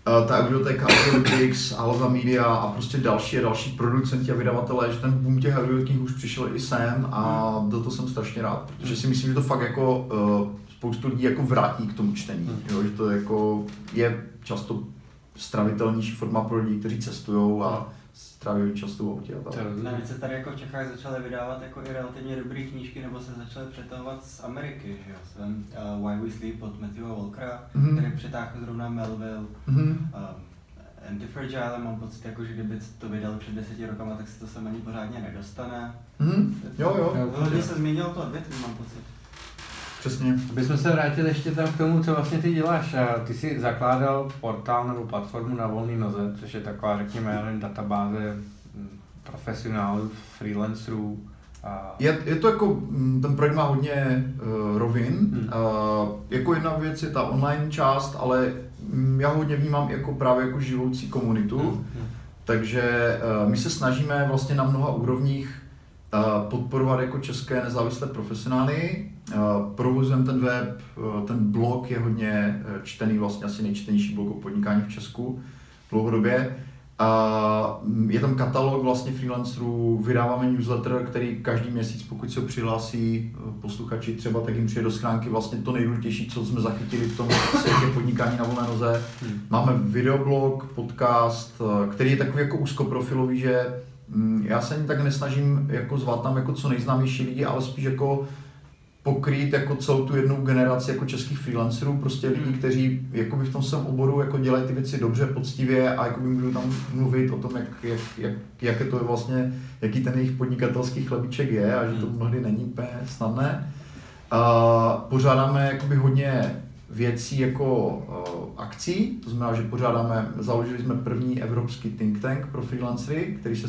uh, ta biblioteka Audiobooks, Alza Media a prostě další a další producenti a vydavatelé, že ten boom těch audioknih už přišel i sem a do toho jsem strašně rád, protože si myslím, že to fakt jako uh, spoustu lidí jako vrátí k tomu čtení, hmm. jo, že to jako je často stravitelnější forma pro lidi, kteří cestují a stráví často v autě a tak. Navíc se tady jako v Čechách začaly vydávat jako i relativně dobré knížky, nebo se začaly přetahovat z Ameriky, že jo? Jsem uh, Why We Sleep od Matthewa Walkera, mm-hmm. který přetáhl zrovna Melville. Mm-hmm. Um, Antifragile mám pocit, jako, že kdyby to vydal před deseti rokama, tak se to sem ani pořádně nedostane. Mm-hmm. Jo, jo. Hodně se změnilo to odvětví, mám pocit. Přesně. Abychom se vrátili ještě tam k tomu, co vlastně ty děláš. Ty jsi zakládal portál nebo platformu na volné noze, což je taková, řekněme, databáze hm, profesionálů, freelancerů. A... Je, je to jako, hm, ten projekt má hodně uh, rovin. Hmm. Uh, jako jedna věc je ta online část, ale um, já hodně vnímám jako právě jako živoucí komunitu. Hmm. hmm. Takže uh, my se snažíme vlastně na mnoha úrovních podporovat jako české nezávislé profesionály. Provozujeme ten web, ten blog je hodně čtený, vlastně asi nejčtenější blog o podnikání v Česku dlouhodobě. Je tam katalog vlastně freelancerů, vydáváme newsletter, který každý měsíc, pokud se přihlásí posluchači třeba, tak jim přijde do schránky vlastně to nejdůležitější, co jsme zachytili v tom světě podnikání na volné noze. Hmm. Máme videoblog, podcast, který je takový jako úzkoprofilový, že Mm, já se ani tak nesnažím jako zvat tam jako co nejznámější lidi, ale spíš jako pokrýt jako celou tu jednu generaci jako českých freelancerů, prostě lidí, hmm. kteří jakoby v tom svém oboru jako dělají ty věci dobře, poctivě a jakoby můžu tam mluvit o tom, jak, jak, jak, jak je to vlastně, jaký ten jejich podnikatelský chlebíček je a že to hmm. mnohdy není úplně snadné. A pořádáme jakoby hodně věcí jako uh, akcí, to znamená, že pořádáme, založili jsme první evropský think tank pro freelancery, který se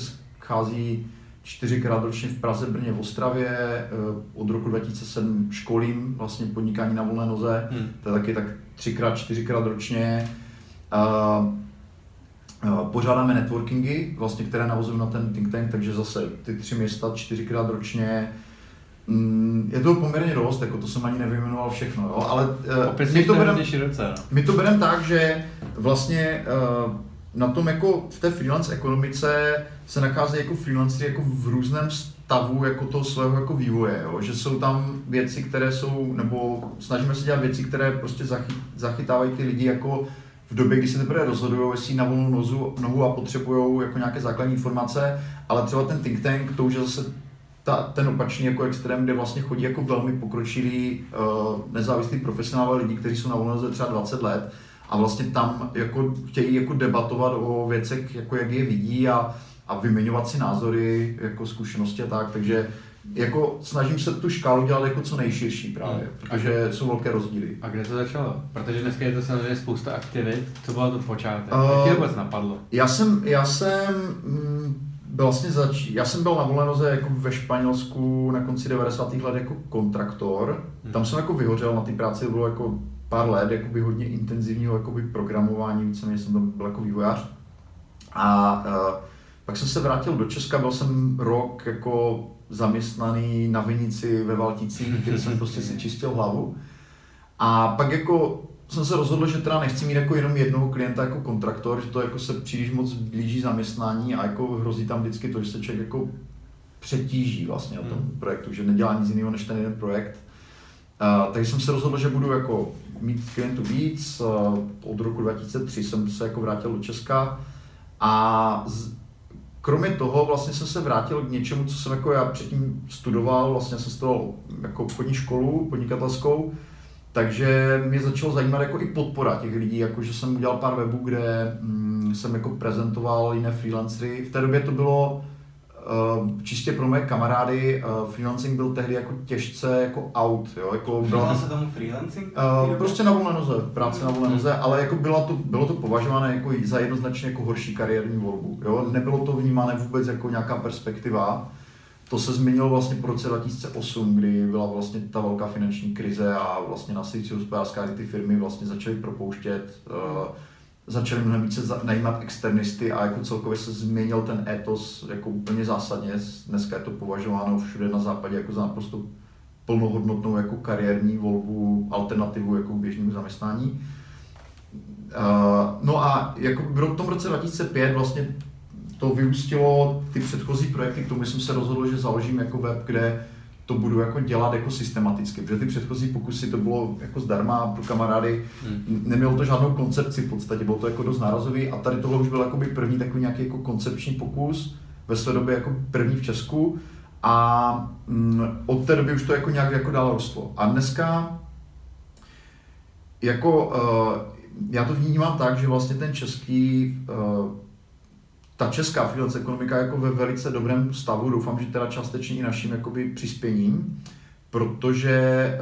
schází čtyřikrát ročně v Praze, Brně, v Ostravě. Eh, od roku 2007 školím vlastně podnikání na volné noze, hmm. to je taky tak třikrát, čtyřikrát ročně. Pořádáme networkingy, vlastně, které navazují na ten think tank, takže zase ty tři města čtyřikrát ročně. Mm, je to poměrně dost, jako to jsem ani nevyjmenoval všechno, jo? ale uh, my, to bereme, no. my to bereme tak, že vlastně na tom jako v té freelance ekonomice se nachází jako freelancery jako v různém stavu jako toho svého jako vývoje, jo? že jsou tam věci, které jsou, nebo snažíme se dělat věci, které prostě zachy, zachytávají ty lidi jako v době, kdy se teprve rozhodují, jestli na volnou nozu, nohu a potřebují jako nějaké základní informace, ale třeba ten think tank, to už je zase ta, ten opačný jako extrém, kde vlastně chodí jako velmi pokročilí uh, nezávislí profesionálové lidi, kteří jsou na volné noze třeba 20 let a vlastně tam jako chtějí jako debatovat o věcech, jako jak je vidí a, a vyměňovat si názory, jako zkušenosti a tak, takže jako snažím se tu škálu dělat jako co nejširší právě, hmm. protože jsou velké rozdíly. A kde to začalo? Protože dneska je to samozřejmě spousta aktivit. Co bylo to počátek? Uh, Jak tě vůbec napadlo? Já jsem, já jsem mm, vlastně zač... já jsem byl na volné noze jako ve Španělsku na konci 90. let jako kontraktor. Hmm. Tam jsem jako vyhořel na té práci, bylo jako pár let jakoby hodně intenzivního jakoby programování, víceméně jsem tam byl jako vývojář. A uh, pak jsem se vrátil do Česka, byl jsem rok jako zaměstnaný na Vinici ve Valticích, kde jsem prostě si čistil hlavu. A pak jako jsem se rozhodl, že teda nechci mít jako jenom jednoho klienta jako kontraktor, že to jako se příliš moc blíží zaměstnání a jako hrozí tam vždycky to, že se člověk jako přetíží vlastně na tom hmm. projektu, že nedělá nic jiného než ten jeden projekt. Takže jsem se rozhodl, že budu jako mít klientů víc. Od roku 2003 jsem se jako vrátil do Česka a z, kromě toho vlastně jsem se vrátil k něčemu, co jsem jako já předtím studoval, vlastně jsem studoval jako obchodní školu podnikatelskou, takže mě začalo zajímat jako i podpora těch lidí, jako že jsem udělal pár webů, kde mm, jsem jako prezentoval jiné freelancery. V té době to bylo čistě pro moje kamarády, uh, freelancing byl tehdy jako těžce jako out, jo, jako byla, se tomu freelancing? Uh, prostě na volné noze, práce na volné hmm. noze, ale jako bylo to, bylo to považované jako za jednoznačně jako horší kariérní volbu, jo, nebylo to vnímané vůbec jako nějaká perspektiva, to se změnilo vlastně po roce 2008, kdy byla vlastně ta velká finanční krize a vlastně nasycí hospodářská, kdy ty firmy vlastně začaly propouštět, uh, začaly mnohem více najímat externisty a jako celkově se změnil ten etos jako úplně zásadně. Dneska je to považováno všude na západě jako za naprosto plnohodnotnou jako kariérní volbu, alternativu jako běžnému zaměstnání. No a jako v tom roce 2005 vlastně to vyústilo ty předchozí projekty, k tomu jsem se rozhodl, že založím jako web, kde to budu jako dělat jako systematicky, protože ty předchozí pokusy to bylo jako zdarma pro kamarády, hmm. nemělo to žádnou koncepci v podstatě, bylo to jako dost nárazový a tady tohle už byl jako první takový nějaký jako koncepční pokus, ve své době jako první v Česku a mm, od té doby už to jako nějak jako dál rostlo. A dneska jako uh, já to vnímám tak, že vlastně ten český uh, ta česká freelance ekonomika jako ve velice dobrém stavu, doufám, že teda částečně i naším jakoby přispěním, protože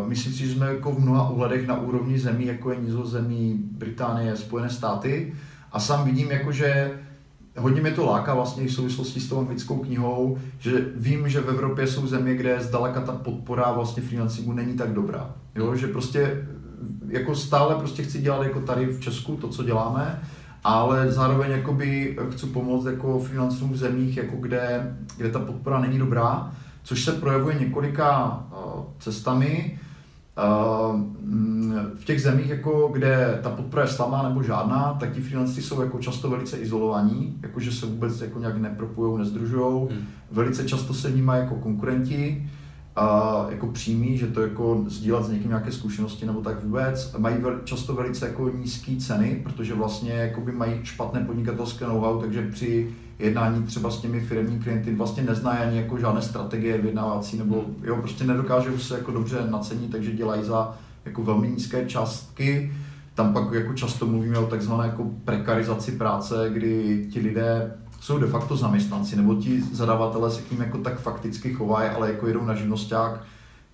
uh, myslím si, že jsme jako v mnoha ohledech na úrovni zemí, jako je Nizozemí, Británie, Spojené státy a sám vidím, jako, že hodně mě to láká vlastně v souvislosti s tou anglickou knihou, že vím, že v Evropě jsou země, kde zdaleka ta podpora vlastně freelancingu není tak dobrá. Jo? Že prostě jako stále prostě chci dělat jako tady v Česku to, co děláme, ale zároveň jakoby chci pomoct jako freelancerům v zemích, jako kde, kde ta podpora není dobrá, což se projevuje několika uh, cestami. Uh, v těch zemích, jako kde ta podpora je slabá nebo žádná, tak ti freelanceri jsou jako často velice izolovaní, jakože se vůbec jako nějak nepropojují, nezdružují. Hmm. Velice často se vnímají jako konkurenti a jako přímý, že to jako sdílet s někým nějaké zkušenosti nebo tak vůbec. Mají vel, často velice jako nízké ceny, protože vlastně jakoby mají špatné podnikatelské know-how, takže při jednání třeba s těmi firmní klienty vlastně neznají ani jako žádné strategie vyjednávací, nebo jo, prostě nedokážou se jako dobře nacenit, takže dělají za jako velmi nízké částky. Tam pak jako často mluvíme o takzvané jako prekarizaci práce, kdy ti lidé jsou de facto zaměstnanci, nebo ti zadavatelé se k ním jako tak fakticky chovají, ale jako jedou na živnosták,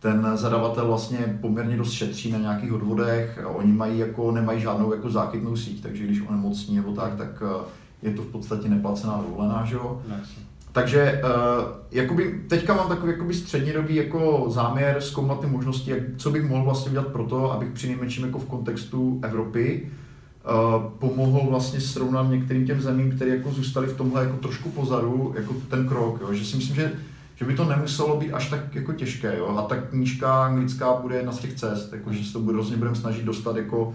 ten zadavatel vlastně poměrně dost šetří na nějakých odvodech, oni mají jako, nemají žádnou jako záchytnou síť, takže když onemocní nebo tak, tak eh, je to v podstatě neplacená dovolená, že jo? Takže uh, jakoby, teďka mám takový jakoby střednědobý jako záměr zkoumat ty možnosti, jak, co bych mohl vlastně dělat pro to, abych při jako v kontextu Evropy pomohl vlastně srovnat některým těm zemím, které jako zůstaly v tomhle jako trošku pozadu, jako ten krok, jo? že si myslím, že, že by to nemuselo být až tak jako těžké, jo? a ta knížka anglická bude jedna z těch cest, jako, že se to bude, hrozně budeme snažit dostat jako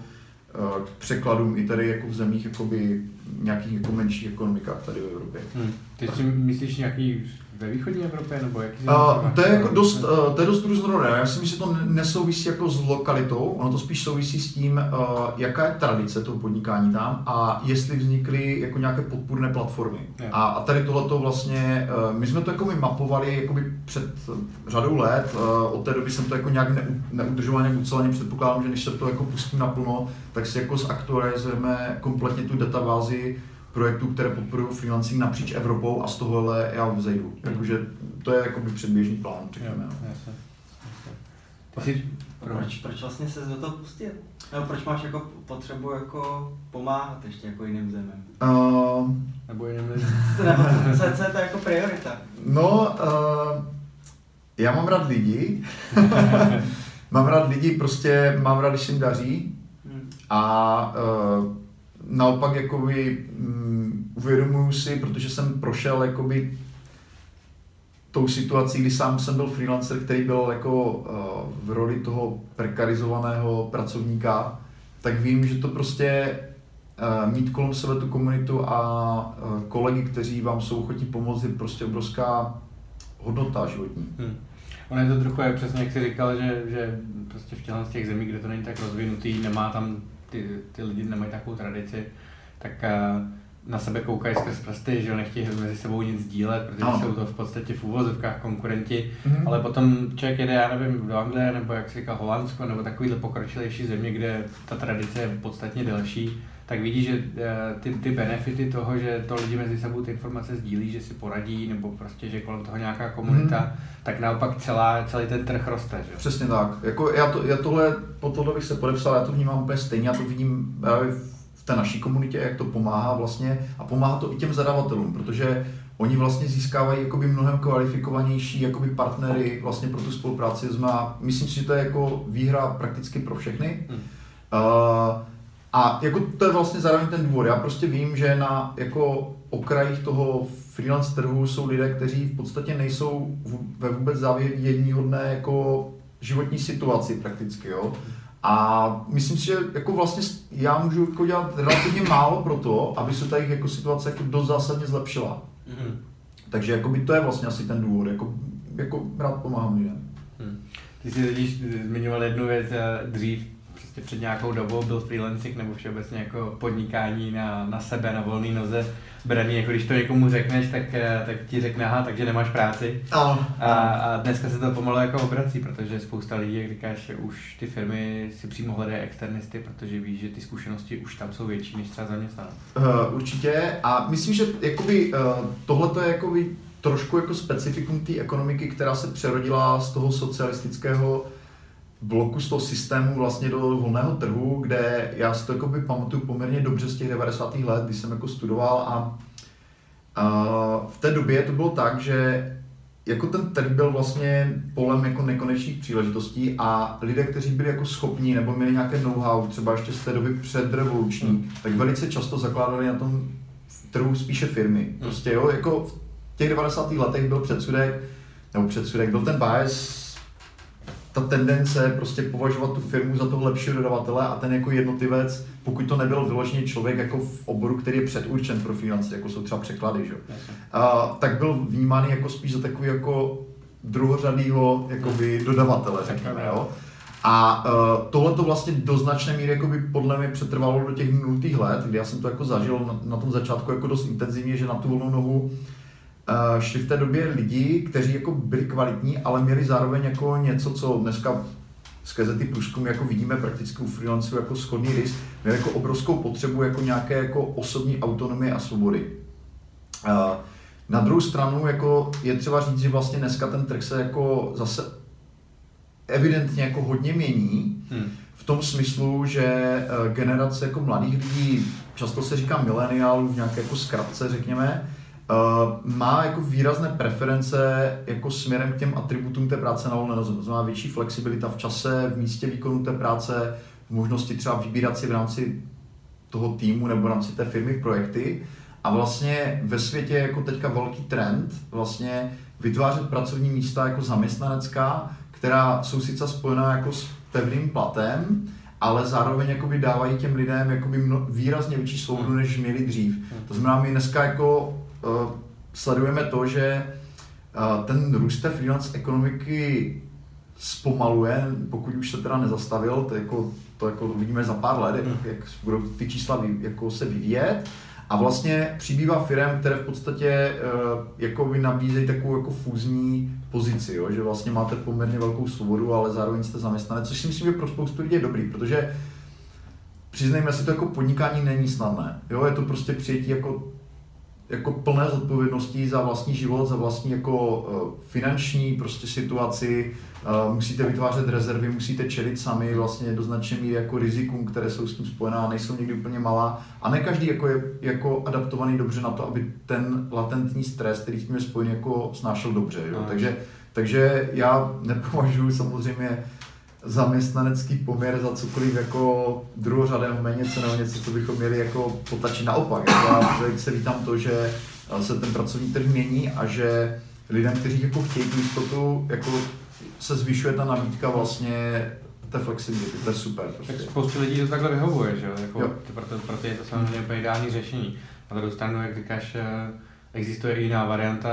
k překladům i tady jako v zemích jakoby nějakých jako menších ekonomikách tady v Evropě. Hmm. Ty si myslíš nějaký ve východní Evropě, nebo jaký uh, to, je jako dost, uh, to je dost různorodé. Já si myslím, že to nesouvisí jako s lokalitou, ono to spíš souvisí s tím, uh, jaká je tradice toho podnikání tam a jestli vznikly jako nějaké podpůrné platformy. A, a tady tohleto vlastně, uh, my jsme to jako my mapovali jakoby před řadou let, uh, od té doby jsem to jako nějak ne, neudržoval nějak uceleně, předpokládám, že než se to jako pustím naplno, tak si jako zaktualizujeme kompletně tu databázi projektů, které podporují freelancing napříč Evropou a z tohohle já vzejdu. Takže to je jakoby předběžný plán, řekněme. Jo, Ty proč, proč vlastně se do toho pustil? Nebo proč máš jako potřebu jako pomáhat ještě jako jiným zemem? Uh, Nebo jiným lidem? Nebo co, co je to jako priorita? No, uh, já mám rád lidi. mám rád lidi, prostě mám rád, když se jim daří. Hmm. A uh, naopak jakoby um, uvědomuju si, protože jsem prošel jakoby tou situací, kdy sám jsem byl freelancer, který byl jako uh, v roli toho prekarizovaného pracovníka, tak vím, že to prostě uh, mít kolem sebe tu komunitu a uh, kolegy, kteří vám jsou ochotní pomoct, je prostě obrovská hodnota životní. Hmm. Ono je to trochu, jak přesně jak jsi říkal, že, že prostě v těch zemích, kde to není tak rozvinutý, nemá tam ty, ty lidi nemají takovou tradici, tak uh, na sebe koukají skrz prsty, že nechtějí mezi sebou nic sdílet, protože no. jsou to v podstatě v úvozovkách konkurenti, mm-hmm. ale potom člověk jede, já nevím, do Anglie, nebo jak se říká Holandsko, nebo takovýhle pokročilejší země, kde ta tradice je podstatně delší, tak vidí, že eh, ty, ty benefity toho, že to lidi mezi sebou ty informace sdílí, že si poradí, nebo prostě, že kolem toho nějaká komunita, mm. tak naopak celá, celý ten trh roste. Že? Přesně tak. Jako já, to, já tohle, po tohle bych se podepsal, já to vnímám úplně stejně, já to vidím právě v té naší komunitě, jak to pomáhá vlastně a pomáhá to i těm zadavatelům, protože oni vlastně získávají jakoby mnohem kvalifikovanější jakoby partnery vlastně pro tu spolupráci. Myslím si, že to je jako výhra prakticky pro všechny. Hmm. Uh, a jako to je vlastně zároveň ten důvod. Já prostě vím, že na jako okrajích toho freelance trhu jsou lidé, kteří v podstatě nejsou ve vůbec závěrníhodné jako životní situaci prakticky, jo. A myslím si, že jako vlastně já můžu jako dělat relativně málo pro to, aby se ta jejich jako situace jako dost zásadně zlepšila. Mm-hmm. Takže jako by to je vlastně asi ten důvod, jako, jako rád pomáhám lidem. Hmm. Ty jsi totiž zmiňoval jednu věc eh, dřív, prostě před nějakou dobou byl freelancing nebo všeobecně jako podnikání na, na sebe, na volné noze braný, jako když to někomu řekneš, tak, eh, tak ti řekne, aha, takže nemáš práci. Oh. A, a, dneska se to pomalu jako obrací, protože spousta lidí, jak říkáš, že už ty firmy si přímo hledají externisty, protože víš, že ty zkušenosti už tam jsou větší než třeba zaměstnanost. Uh, určitě a myslím, že jakoby, uh, tohle to je jakoby trošku jako specifikum té ekonomiky, která se přerodila z toho socialistického bloku z toho systému vlastně do volného trhu, kde já si to jako by pamatuju poměrně dobře z těch 90. let, kdy jsem jako studoval a, a v té době to bylo tak, že jako ten trh byl vlastně polem jako nekonečných příležitostí a lidé, kteří byli jako schopní nebo měli nějaké know-how, třeba ještě z té doby předrevoluční, hmm. tak velice často zakládali na tom trhu spíše firmy. Hmm. Prostě jo, jako v těch 90. letech byl předsudek, nebo předsudek, byl ten bias ta tendence prostě považovat tu firmu za toho lepšího dodavatele a ten jako jednotlivec, pokud to nebyl vyložený člověk jako v oboru, který je předurčen pro finance, jako jsou třeba překlady, že? A, tak byl vnímaný jako spíš za takový jako druhořadýho jakoby dodavatele, řekněme, jo. A uh, tohle to vlastně do značné míry jakoby podle mě přetrvalo do těch nultých let, kdy já jsem to jako zažil na, na tom začátku jako dost intenzivně, že na tu volnou nohu uh, šli v té době lidi, kteří jako byli kvalitní, ale měli zároveň jako něco, co dneska skrze ty průzkumy jako vidíme prakticky u freelanců jako schodný rys, měli jako obrovskou potřebu jako nějaké jako osobní autonomie a svobody. Uh, na druhou stranu jako je třeba říct, že vlastně dneska ten trh se jako zase evidentně jako hodně mění, hmm. v tom smyslu, že eh, generace jako mladých lidí, často se říká mileniálů v nějaké jako zkratce, řekněme, Uh, má jako výrazné preference jako směrem k těm atributům té práce na volné noze. To znamená větší flexibilita v čase, v místě výkonu té práce, v možnosti třeba vybírat si v rámci toho týmu nebo v rámci té firmy projekty. A vlastně ve světě je jako teďka velký trend vlastně vytvářet pracovní místa jako zaměstnanecká, která jsou sice spojená jako s pevným platem, ale zároveň jakoby dávají těm lidem jakoby mno, výrazně větší svobodu, než měli dřív. To znamená, my dneska jako sledujeme to, že eh, ten růst té freelance ekonomiky zpomaluje, pokud už se teda nezastavil, to jako, to jako uvidíme za pár let, jak, jak budou ty čísla jako se vyvíjet. A vlastně přibývá firm, které v podstatě uh, jako by nabízejí takovou jako fúzní pozici, jo? že vlastně máte poměrně velkou svobodu, ale zároveň jste zaměstnanec, což si myslím, že pro spoustu lidí je dobrý, protože přiznejme si to jako podnikání není snadné. Jo? Je to prostě přijetí jako jako plné zodpovědností za vlastní život, za vlastní jako uh, finanční prostě situaci, uh, musíte vytvářet rezervy, musíte čelit sami vlastně do značné míry jako rizikům, které jsou s tím spojená, nejsou někdy úplně malá a ne každý jako je jako adaptovaný dobře na to, aby ten latentní stres, který s tím je spojený, jako snášel dobře. Jo? Takže, takže já nepovažuji samozřejmě zaměstnanecký poměr za cokoliv jako druhořadého méně ceného něco, co bychom měli jako potačit naopak. Já se vítám to, že se ten pracovní trh mění a že lidem, kteří jako chtějí tu jistotu, jako se zvyšuje ta nabídka vlastně té flexibility, to je super. Prostě. Tak spoustu lidí to takhle vyhovuje, že? Jako, jo. Proto, proto je to samozřejmě úplně ideální řešení. Na druhou stranu, jak říkáš, eh, existuje i jiná varianta.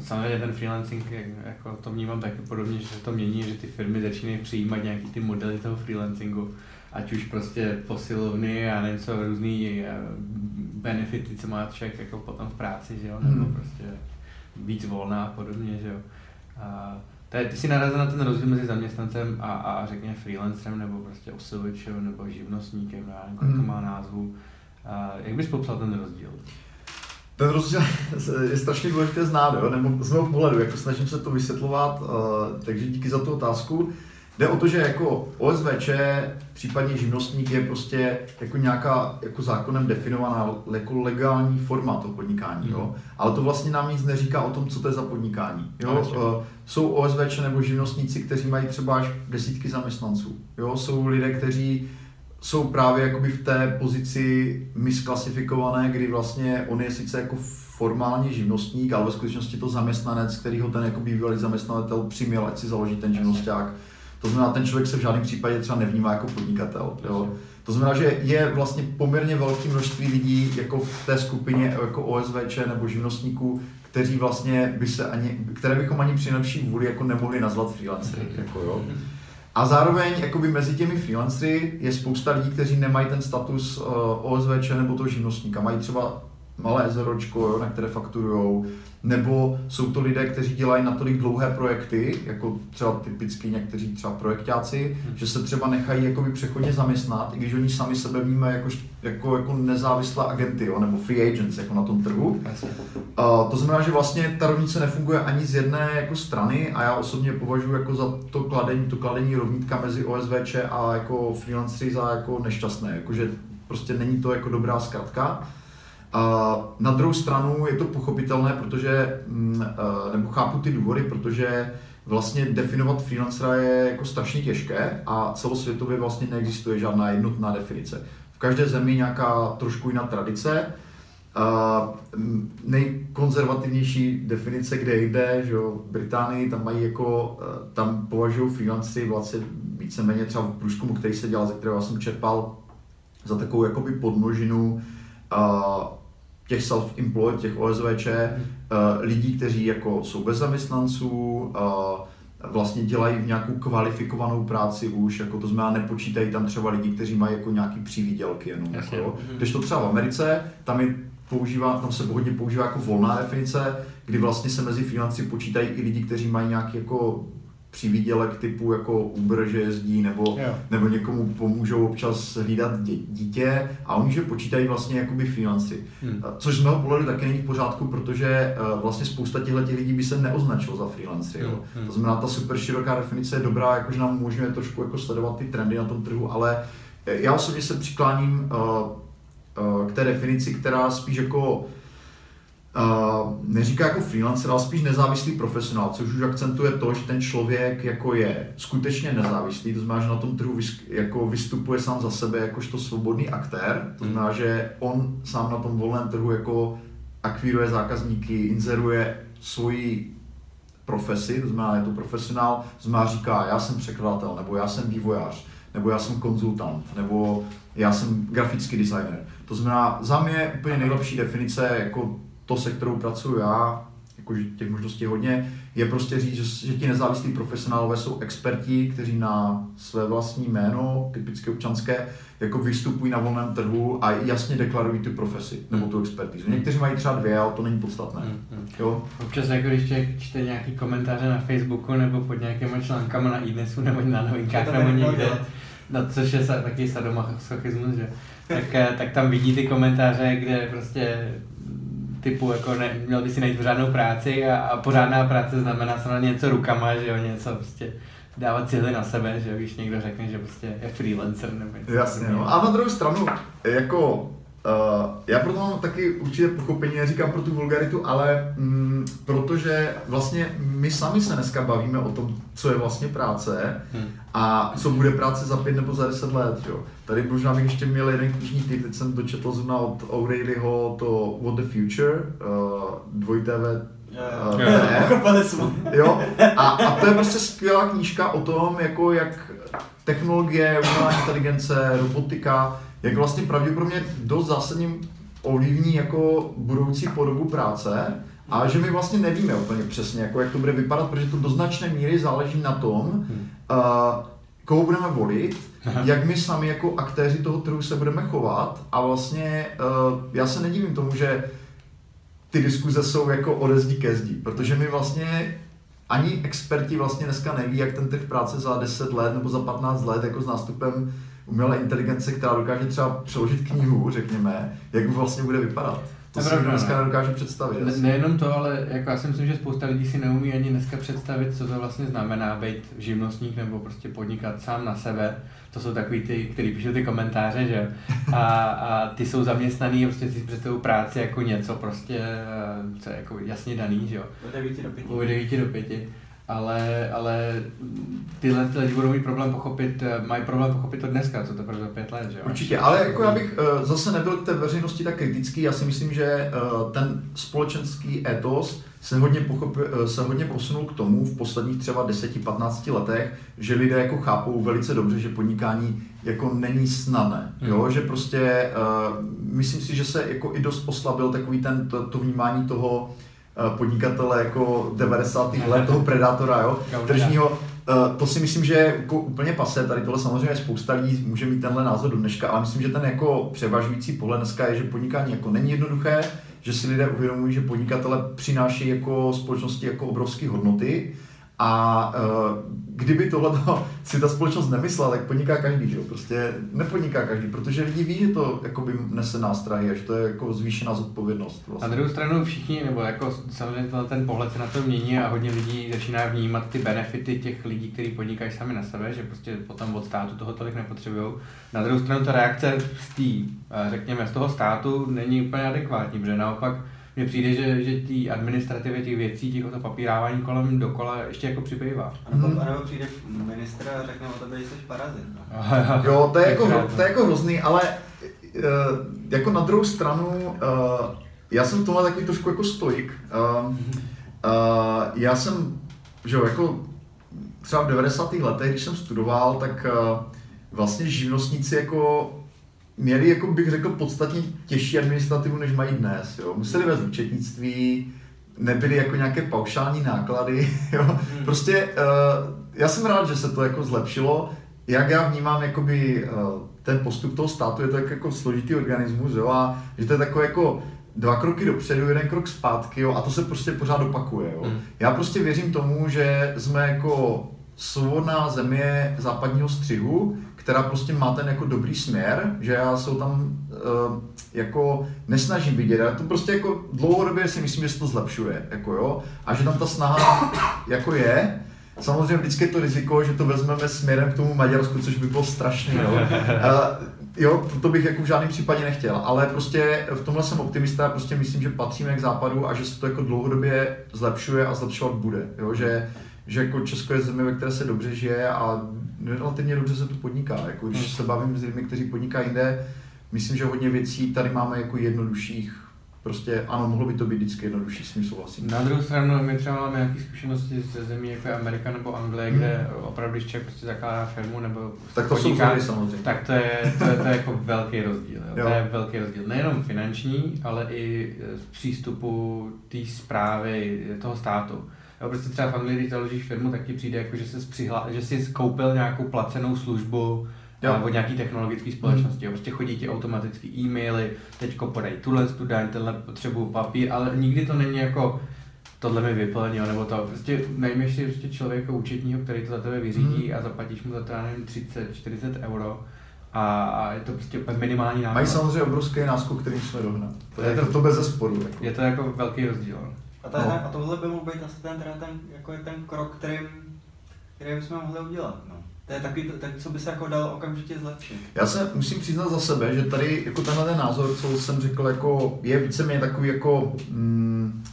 Samozřejmě ten freelancing, jako to vnímám taky podobně, že se to mění, že ty firmy začínají přijímat nějaký ty modely toho freelancingu, ať už prostě posilovny a nevím co, různý eh, benefity, co má člověk jako potom v práci, že jo, nebo hmm. prostě víc volná a podobně, že jo. A tady, ty si narazil na ten rozdíl mezi zaměstnancem a, a řekněme freelancerem nebo prostě osilovičem nebo živnostníkem, já nevím, hmm. to má názvu. A jak bys popsal ten rozdíl? Ten rozdíl je strašně důležité znát, jo? nebo z mého pohledu, jako snažím se to vysvětlovat, uh, takže díky za tu otázku. Jde o to, že jako OSVČ, případně živnostník je prostě jako nějaká jako zákonem definovaná jako legální forma toho podnikání, jo? Mhm. ale to vlastně nám nic neříká o tom, co to je za podnikání. Jo? No, jsou OSVČ nebo živnostníci, kteří mají třeba až desítky zaměstnanců. Jo? Jsou lidé, kteří jsou právě jakoby v té pozici misklasifikované, kdy vlastně on je sice jako formálně živnostník, ale ve skutečnosti to zaměstnanec, který ho ten jako bývalý zaměstnavatel přiměl, ať si založí ten živnosták. To znamená, ten člověk se v žádném případě třeba nevnímá jako podnikatel. Jo? To znamená, že je vlastně poměrně velké množství lidí jako v té skupině jako OSVČ nebo živnostníků, kteří vlastně by se ani, které bychom ani při nejlepší vůli jako nemohli nazvat freelancery. Jako, jo? A zároveň jakoby mezi těmi freelancery je spousta lidí, kteří nemají ten status uh, OSVČ nebo toho živnostníka. Mají třeba malé zeročko, jo, na které fakturujou, nebo jsou to lidé, kteří dělají natolik dlouhé projekty, jako třeba typicky někteří třeba projektáci, hmm. že se třeba nechají jakoby přechodně zaměstnat, i když oni sami sebe vnímají jako, jako, jako nezávislé agenty, jo, nebo free agents jako na tom trhu. Uh, to znamená, že vlastně ta rovnice nefunguje ani z jedné jako strany a já osobně považuji jako za to kladení, to kladení rovnítka mezi OSVČ a jako freelancery za jako nešťastné, jakože prostě není to jako dobrá zkratka. A na druhou stranu je to pochopitelné, protože, mm, eh, nebo chápu ty důvody, protože vlastně definovat freelancera je jako strašně těžké a celosvětově vlastně neexistuje žádná jednotná definice. V každé zemi nějaká trošku jiná tradice. Uh, nejkonzervativnější definice, kde jde, že jo, Británii tam mají jako, uh, tam považují freelancery vlastně víceméně třeba v průzkumu, který se dělal, ze kterého jsem čerpal, za takovou jakoby podmnožinu těch self-employed, těch OSVČ, hmm. uh, lidí, kteří jako jsou bez zaměstnanců, uh, vlastně dělají v nějakou kvalifikovanou práci už, jako to znamená nepočítají tam třeba lidi, kteří mají jako nějaký přivýdělky jenom. Jako, když to třeba v Americe, tam je používá, tam se hodně používá jako volná definice, kdy vlastně se mezi financí počítají i lidi, kteří mají nějaký jako přivídělek typu jako Uber, že jezdí, nebo, nebo někomu pomůžou občas hlídat dítě a oni že počítají vlastně jakoby freelanci. Hmm. Což z mého pohledu taky není v pořádku, protože eh, vlastně spousta těchto lidí by se neoznačilo za freelanci. Hmm. Hmm. To znamená, ta super široká definice je dobrá, jakože nám umožňuje trošku jako sledovat ty trendy na tom trhu, ale eh, já osobně se přikláním uh, uh, k té definici, která spíš jako uh, neříká jako freelancer, ale spíš nezávislý profesionál, což už akcentuje to, že ten člověk jako je skutečně nezávislý, to znamená, že na tom trhu jako vystupuje sám za sebe jakožto svobodný aktér, to znamená, že on sám na tom volném trhu jako akvíruje zákazníky, inzeruje svoji profesi, to znamená, je to profesionál, to znamená, říká, já jsem překladatel, nebo já jsem vývojář, nebo já jsem konzultant, nebo já jsem grafický designer. To znamená, za mě úplně nejlepší definice jako to, se kterou pracuji já, jakože těch možností hodně, je prostě říct, že, že ti nezávislí profesionálové jsou experti, kteří na své vlastní jméno, typické občanské, jako vystupují na volném trhu a jasně deklarují tu profesi nebo tu expertizu. Někteří mají třeba dvě, ale to není podstatné. Hmm, hmm. Jo? Občas jako když člověk čte nějaký komentáře na Facebooku nebo pod nějakými článkama na iDnesu nebo na novinkách nebo někde, na což je taky sadomachochismus, že? Tak, eh, tak tam vidí ty komentáře, kde prostě typu, jako ne, měl by si najít pořádnou práci a, a pořádná práce znamená samozřejmě něco rukama, že jo, něco prostě dávat cíly na sebe, že když někdo řekne, že prostě je freelancer nebo něco. Jasně, no. A na druhou stranu, jako Uh, já proto mám taky určitě pochopení, neříkám pro tu vulgaritu, ale mm, protože vlastně my sami se dneska bavíme o tom, co je vlastně práce hmm. a co bude práce za pět nebo za deset let. Jo. Tady možná bych ještě měl jeden knižní typ, teď jsem dočetl zrovna od O'Reillyho to What the Future, uh, dvojité V jo, a, a to je prostě skvělá knížka o tom, jako jak technologie, umělá inteligence, robotika, jak vlastně pravděpodobně dost zásadním ovlivní jako budoucí podobu práce a že my vlastně nevíme úplně přesně, jako jak to bude vypadat, protože to do značné míry záleží na tom, uh, koho budeme volit, Aha. jak my sami jako aktéři toho trhu se budeme chovat a vlastně uh, já se nedivím tomu, že ty diskuze jsou jako ode zdi ke zdi, protože my vlastně ani experti vlastně dneska neví, jak ten trh práce za 10 let nebo za 15 let jako s nástupem umělé inteligence, která dokáže třeba přeložit knihu, řekněme, jak vlastně bude vypadat. to si nikdo dneska nedokáže představit. Ne, nejenom to, ale jako já si myslím, že spousta lidí si neumí ani dneska představit, co to vlastně znamená být živnostník nebo prostě podnikat sám na sebe. To jsou takový ty, kteří píšou ty komentáře, že a, a ty jsou zaměstnaný, prostě si představují práci jako něco prostě, eh, co je jako jasně daný, že jo. Od 9 do 5. Od 9 do 5 ale, ale tyhle lidi budou mít problém pochopit, eh, mají problém pochopit to dneska, co to za pět let, že jo? Určitě, ale jako já bych uh, zase nebyl k té veřejnosti tak kritický, já si myslím, že uh, ten společenský etos se hodně, pochopi, uh, se hodně posunul k tomu v posledních třeba 10-15 letech, že lidé jako chápou velice dobře, že podnikání jako není snadné, hmm. jo, že prostě uh, myslím si, že se jako i dost oslabil takový ten, to, to vnímání toho, Eh, podnikatele jako 90. let, toho predátora, jo, tržního, eh, to si myslím, že je jako úplně pase, tady tohle samozřejmě spousta lidí může mít tenhle názor do dneška, ale myslím, že ten jako převažující pohled dneska je, že podnikání jako není jednoduché, že si lidé uvědomují, že podnikatele přináší jako společnosti jako obrovské hodnoty, a uh, kdyby tohle si ta společnost nemyslela, tak podniká každý, že jo? Prostě nepodniká každý, protože lidi ví, že to jakoby nese nástrahy a že to je jako zvýšená zodpovědnost. Vlastně. Na druhou stranu všichni, nebo jako samozřejmě ten pohled se na to mění a hodně lidí začíná vnímat ty benefity těch lidí, kteří podnikají sami na sebe, že prostě potom od státu toho tolik nepotřebují. Na druhou stranu ta reakce z tý, eh, řekněme, z toho státu není úplně adekvátní, protože naopak mně přijde, že, že ty administrativy těch věcí, těch to papírávání kolem dokola ještě jako přibývá. A nebo, a nebo přijde ministr a řekne o tebe, že jsi parazit. No. jo, to je, jako, to je jako hrozný, ale uh, jako na druhou stranu, uh, já jsem v tomhle takový trošku jako stoik. Uh, uh, já jsem, že jo, jako třeba v 90. letech, když jsem studoval, tak uh, vlastně živnostníci jako měli, jako bych řekl, podstatně těžší administrativu, než mají dnes. Jo. Museli vést účetnictví, nebyly jako nějaké paušální náklady. Jo. Hmm. Prostě uh, já jsem rád, že se to jako zlepšilo. Jak já vnímám jakoby, uh, ten postup toho státu, je to jako složitý organismus, jo, a že to je takové jako dva kroky dopředu, jeden krok zpátky, jo, a to se prostě pořád opakuje. Jo. Hmm. Já prostě věřím tomu, že jsme jako svobodná země západního střihu, která prostě má ten jako dobrý směr, že já se tam uh, jako nesnažím vidět, ale to prostě jako dlouhodobě si myslím, že se to zlepšuje, jako jo, a že tam ta snaha jako je, Samozřejmě vždycky je to riziko, že to vezmeme směrem k tomu Maďarsku, což by bylo strašné. Jo. Uh, jo, to, to bych jako v žádném případě nechtěl, ale prostě v tomhle jsem optimista, prostě myslím, že patříme k západu a že se to jako dlouhodobě zlepšuje a zlepšovat bude. Jo, že že jako Česko je země, ve které se dobře žije a relativně dobře se tu podniká. Jako když hmm. se bavím s lidmi, kteří podnikají jinde, myslím, že hodně věcí tady máme jako jednodušších. Prostě ano, mohlo by to být vždycky jednodušší, s tím souhlasím. Na druhou stranu, my třeba máme nějaké zkušenosti ze zemí jako je Amerika nebo Anglie, hmm. kde opravdu, když člověk prostě zakládá firmu nebo tak to podniká, jsou samozřejmě. tak to je, to je, to je jako velký rozdíl. Jo. Jo. To je velký rozdíl. Nejenom finanční, ale i z přístupu té zprávy toho státu. Jo, prostě třeba v Anglii, když založíš firmu, tak ti přijde jako, že jsi, přihla, že jsi koupil nějakou placenou službu jo. od nějaký technologické společnosti. Hmm. Prostě chodí ti automaticky e-maily, teďko podej tuhle tu daň, tenhle potřebu papír, ale nikdy to není jako tohle mi vyplnil, nebo to prostě najmeš si prostě člověka účetního, který to za tebe vyřídí hmm. a zaplatíš mu za to, já nevím, 30, 40 euro. A, a je to prostě minimální náklad. Mají samozřejmě obrovský náskok, který jsme dohnat. To je to, to bez zesporu. Jako. Je to jako velký rozdíl. A, ta, no. a tohle by mohl být asi ten, teda ten, jako je ten krok, který, který bychom mohli udělat. No. To je takový, tak, co by se jako dalo okamžitě zlepšit. Já se musím přiznat za sebe, že tady jako tenhle ten názor, co jsem řekl, jako je víceméně takový jako mm,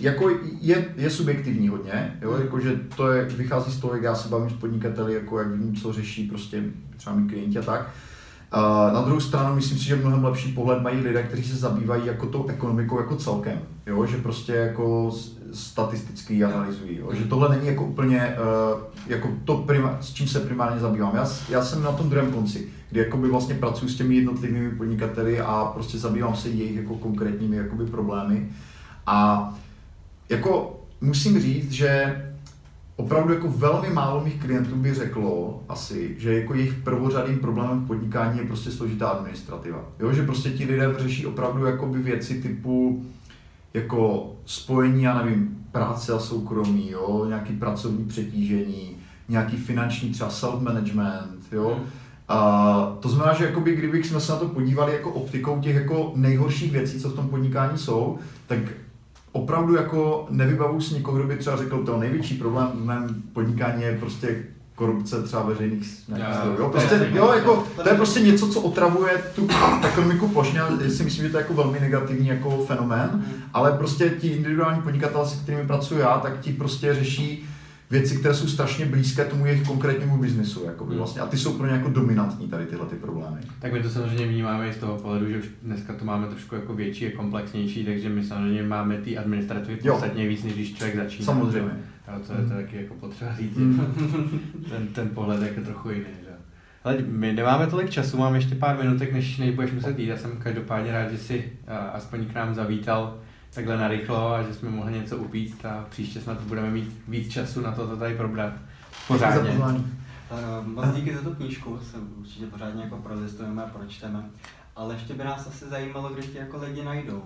jako je, je subjektivní hodně, jo, hmm. jako, že to je, vychází z toho, jak já se bavím s podnikateli, jako jak vím, co řeší prostě třeba mi klienti a tak. Uh, na druhou stranu myslím si, že mnohem lepší pohled mají lidé, kteří se zabývají jako tou ekonomikou jako celkem, jo? že prostě jako statisticky analyzují, jo? že tohle není jako úplně uh, jako to, prima, s čím se primárně zabývám. Já, já jsem na tom druhém konci, kdy jakoby vlastně pracuji s těmi jednotlivými podnikateli a prostě zabývám se jejich jako konkrétními jakoby problémy. A jako musím říct, že opravdu jako velmi málo mých klientů by řeklo asi, že jako jejich prvořadým problémem v podnikání je prostě složitá administrativa. Jo, že prostě ti lidé řeší opravdu jakoby věci typu jako spojení, já nevím, práce a soukromí, jo, nějaký pracovní přetížení, nějaký finanční třeba self-management, jo, Uh, to znamená, že jakoby, kdybych jsme se na to podívali jako optikou těch jako nejhorších věcí, co v tom podnikání jsou, tak opravdu jako nevybavu si někoho, kdo by třeba řekl, to největší problém v mém podnikání je prostě korupce třeba veřejných Jo, jo, prostě, jo, jako, to je prostě něco, co otravuje tu ekonomiku plošně, já si myslím, že to je jako velmi negativní jako fenomén, ale prostě ti individuální podnikatelé, se kterými pracuji já, tak ti prostě řeší věci, které jsou strašně blízké tomu jejich konkrétnímu biznesu. Jakoby, Hmm. vlastně, a ty jsou pro ně jako dominantní tady tyhle ty problémy. Tak my to samozřejmě vnímáme i z toho pohledu, že už dneska to máme trošku jako větší a komplexnější, takže my samozřejmě máme ty administrativy podstatně víc, než když člověk začíná. Samozřejmě. Jo, to je to taky jako potřeba říct. Mm. ten, ten pohled je jako trochu jiný. Že? Ale my nemáme tolik času, mám ještě pár minutek, než, než budeš muset jít. Já jsem každopádně rád, že jsi aspoň k nám zavítal takhle narychlo a že jsme mohli něco upít a příště snad budeme mít víc času na to, to tady probrat. Pořádně. Uh, moc díky za tu knížku, se určitě pořádně jako prolistujeme a pročteme. Ale ještě by nás asi zajímalo, kde tě jako lidi najdou.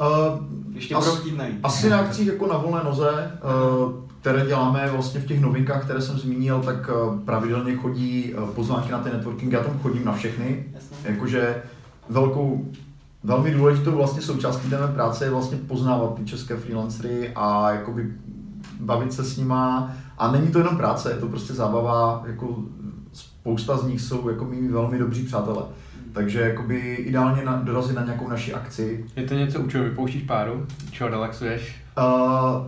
Uh, Když tě As- budou chtít najít. Asi na akcích jako na volné noze, eh, které děláme vlastně v těch novinkách, které jsem zmínil, tak pravidelně chodí pozvánky na ty networkingy, já tam chodím na všechny. Jasně. Jakože velkou, velmi důležitou vlastně součástí té práce je vlastně poznávat ty české freelancery a jakoby bavit se s nima. A není to jenom práce, je to prostě zábava, jako spousta z nich jsou jako mými velmi dobří přátelé. Takže jakoby ideálně na, dorazit na nějakou naši akci, Je to něco, u čeho vypouštíš páru? Čeho relaxuješ? Uh,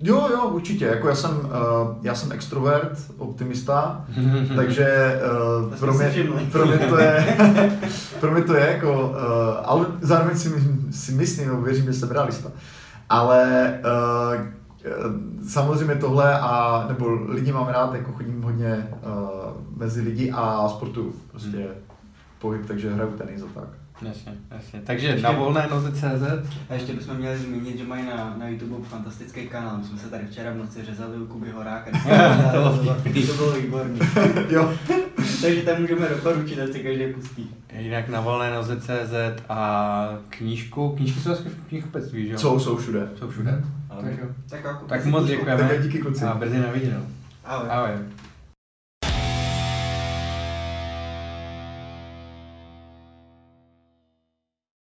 jo, jo, určitě. Jako já jsem, uh, já jsem extrovert, optimista, takže uh, pro, mě, pro mě to je, pro mě to je jako, uh, ale zároveň si, si myslím, nebo věřím, že jsem realista. Ale uh, samozřejmě tohle a, nebo lidi mám rád, jako chodím hodně uh, mezi lidi a sportuju prostě Hmm. pohyb, takže hraju tenis a tak. Jasně, jasně. Takže na volné noze CZ. A ještě bychom měli zmínit, že mají na, na YouTube fantastický kanál. My jsme se tady včera v noci řezali u Kuby Horáka. To bylo to bylo výborný. jo, Takže tam můžeme doporučit, ať si každý pustí. Jinak na volné noze CZ a knížku. Knížky jsou asi v knihkupectví, že jo? jsou, jsou všude. Jsou všude. Ale- Tak jo. Tak, Tak moc děkujeme. Tak díky kluci. A brzy na viděnou. Ahoj. Ahoj.